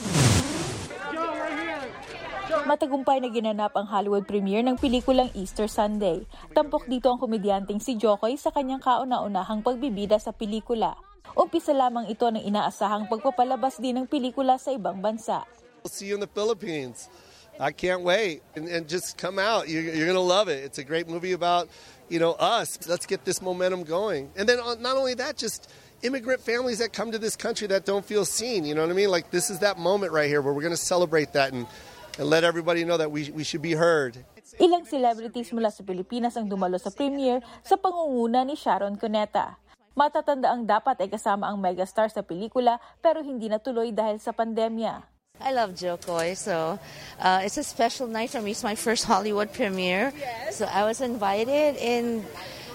Matagumpay na ginanap ang Hollywood premiere ng pelikulang Easter Sunday. Tampok dito ang komedyanteng si Jokoy sa kanyang kauna-unahang pagbibida sa pelikula. Umpisa lamang ito ng inaasahang pagpapalabas din ng pelikula sa ibang bansa. We'll see you in the Philippines. I can't wait. And, and just come out. You're, you're going to love it. It's a great movie about, you know, us. Let's get this momentum going. And then uh, not only that, just immigrant families that come to this country that don't feel seen. You know what I mean? Like this is that moment right here where we're going to celebrate that and, and let everybody know that we, we should be heard. Ilang celebrities mula sa Pilipinas ang dumalo sa premiere sa pangunguna ni Sharon Cuneta. Matatanda ang dapat ay kasama ang megastar sa pelikula pero hindi natuloy dahil sa pandemya. I love Joe Coy, so uh, it's a special night for me. It's my first *laughs* Hollywood premiere, yes. so I was invited and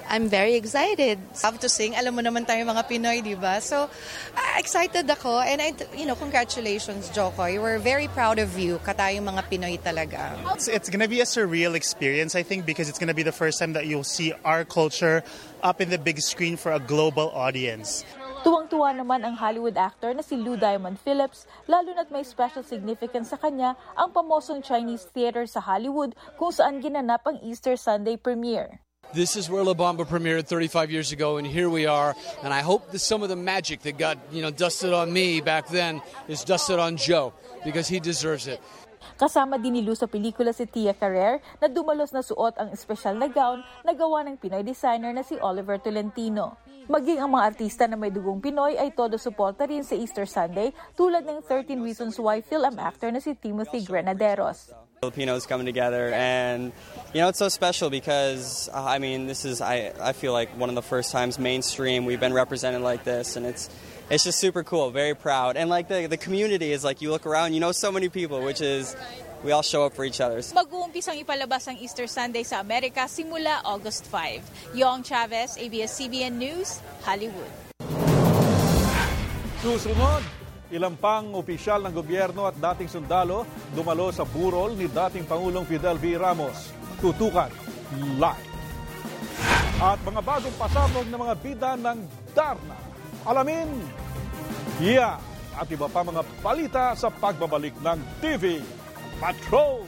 I'm very excited. Love to sing. Alam mo naman tayo mga Pinoy, di ba? So, uh, excited ako. And, I, you know, congratulations, Jokoy. We're very proud of you. Katayong mga Pinoy talaga. It's, it's going to be a surreal experience, I think, because it's going to be the first time that you'll see our culture up in the big screen for a global audience. Tuwang-tuwa naman ang Hollywood actor na si Lou Diamond Phillips, lalo na't may special significance sa kanya ang pamosong Chinese theater sa Hollywood kung saan ginanap ang Easter Sunday premiere. This is where La Bamba premiered 35 years ago, and here we are. And I hope that some of the magic that got you know dusted on me back then is dusted on Joe because he deserves it. Kasama din ni Lu sa pelikula si Tia Carrer na dumalos na suot ang espesyal na gown na gawa ng Pinoy designer na si Oliver Tolentino. Maging ang mga artista na may dugong Pinoy ay todo suporta rin sa Easter Sunday tulad ng 13 Reasons Why film actor na si Timothy Granaderos. Filipinos coming together, and you know it's so special because uh, I mean this is I I feel like one of the first times mainstream we've been represented like this, and it's it's just super cool, very proud, and like the the community is like you look around, you know so many people, which is we all show up for each other. Mag-uumpisang ipalabas ang Easter Sunday sa Amerika simula August 5. Yong Chavez, ABS-CBN News, Hollywood. Susunod, ilang pang opisyal ng gobyerno at dating sundalo dumalo sa burol ni dating Pangulong Fidel V. Ramos. Tutukan live. At mga bagong pasabog ng mga bida ng Darna alamin. Yeah! At iba pa mga balita sa pagbabalik ng TV Patrol!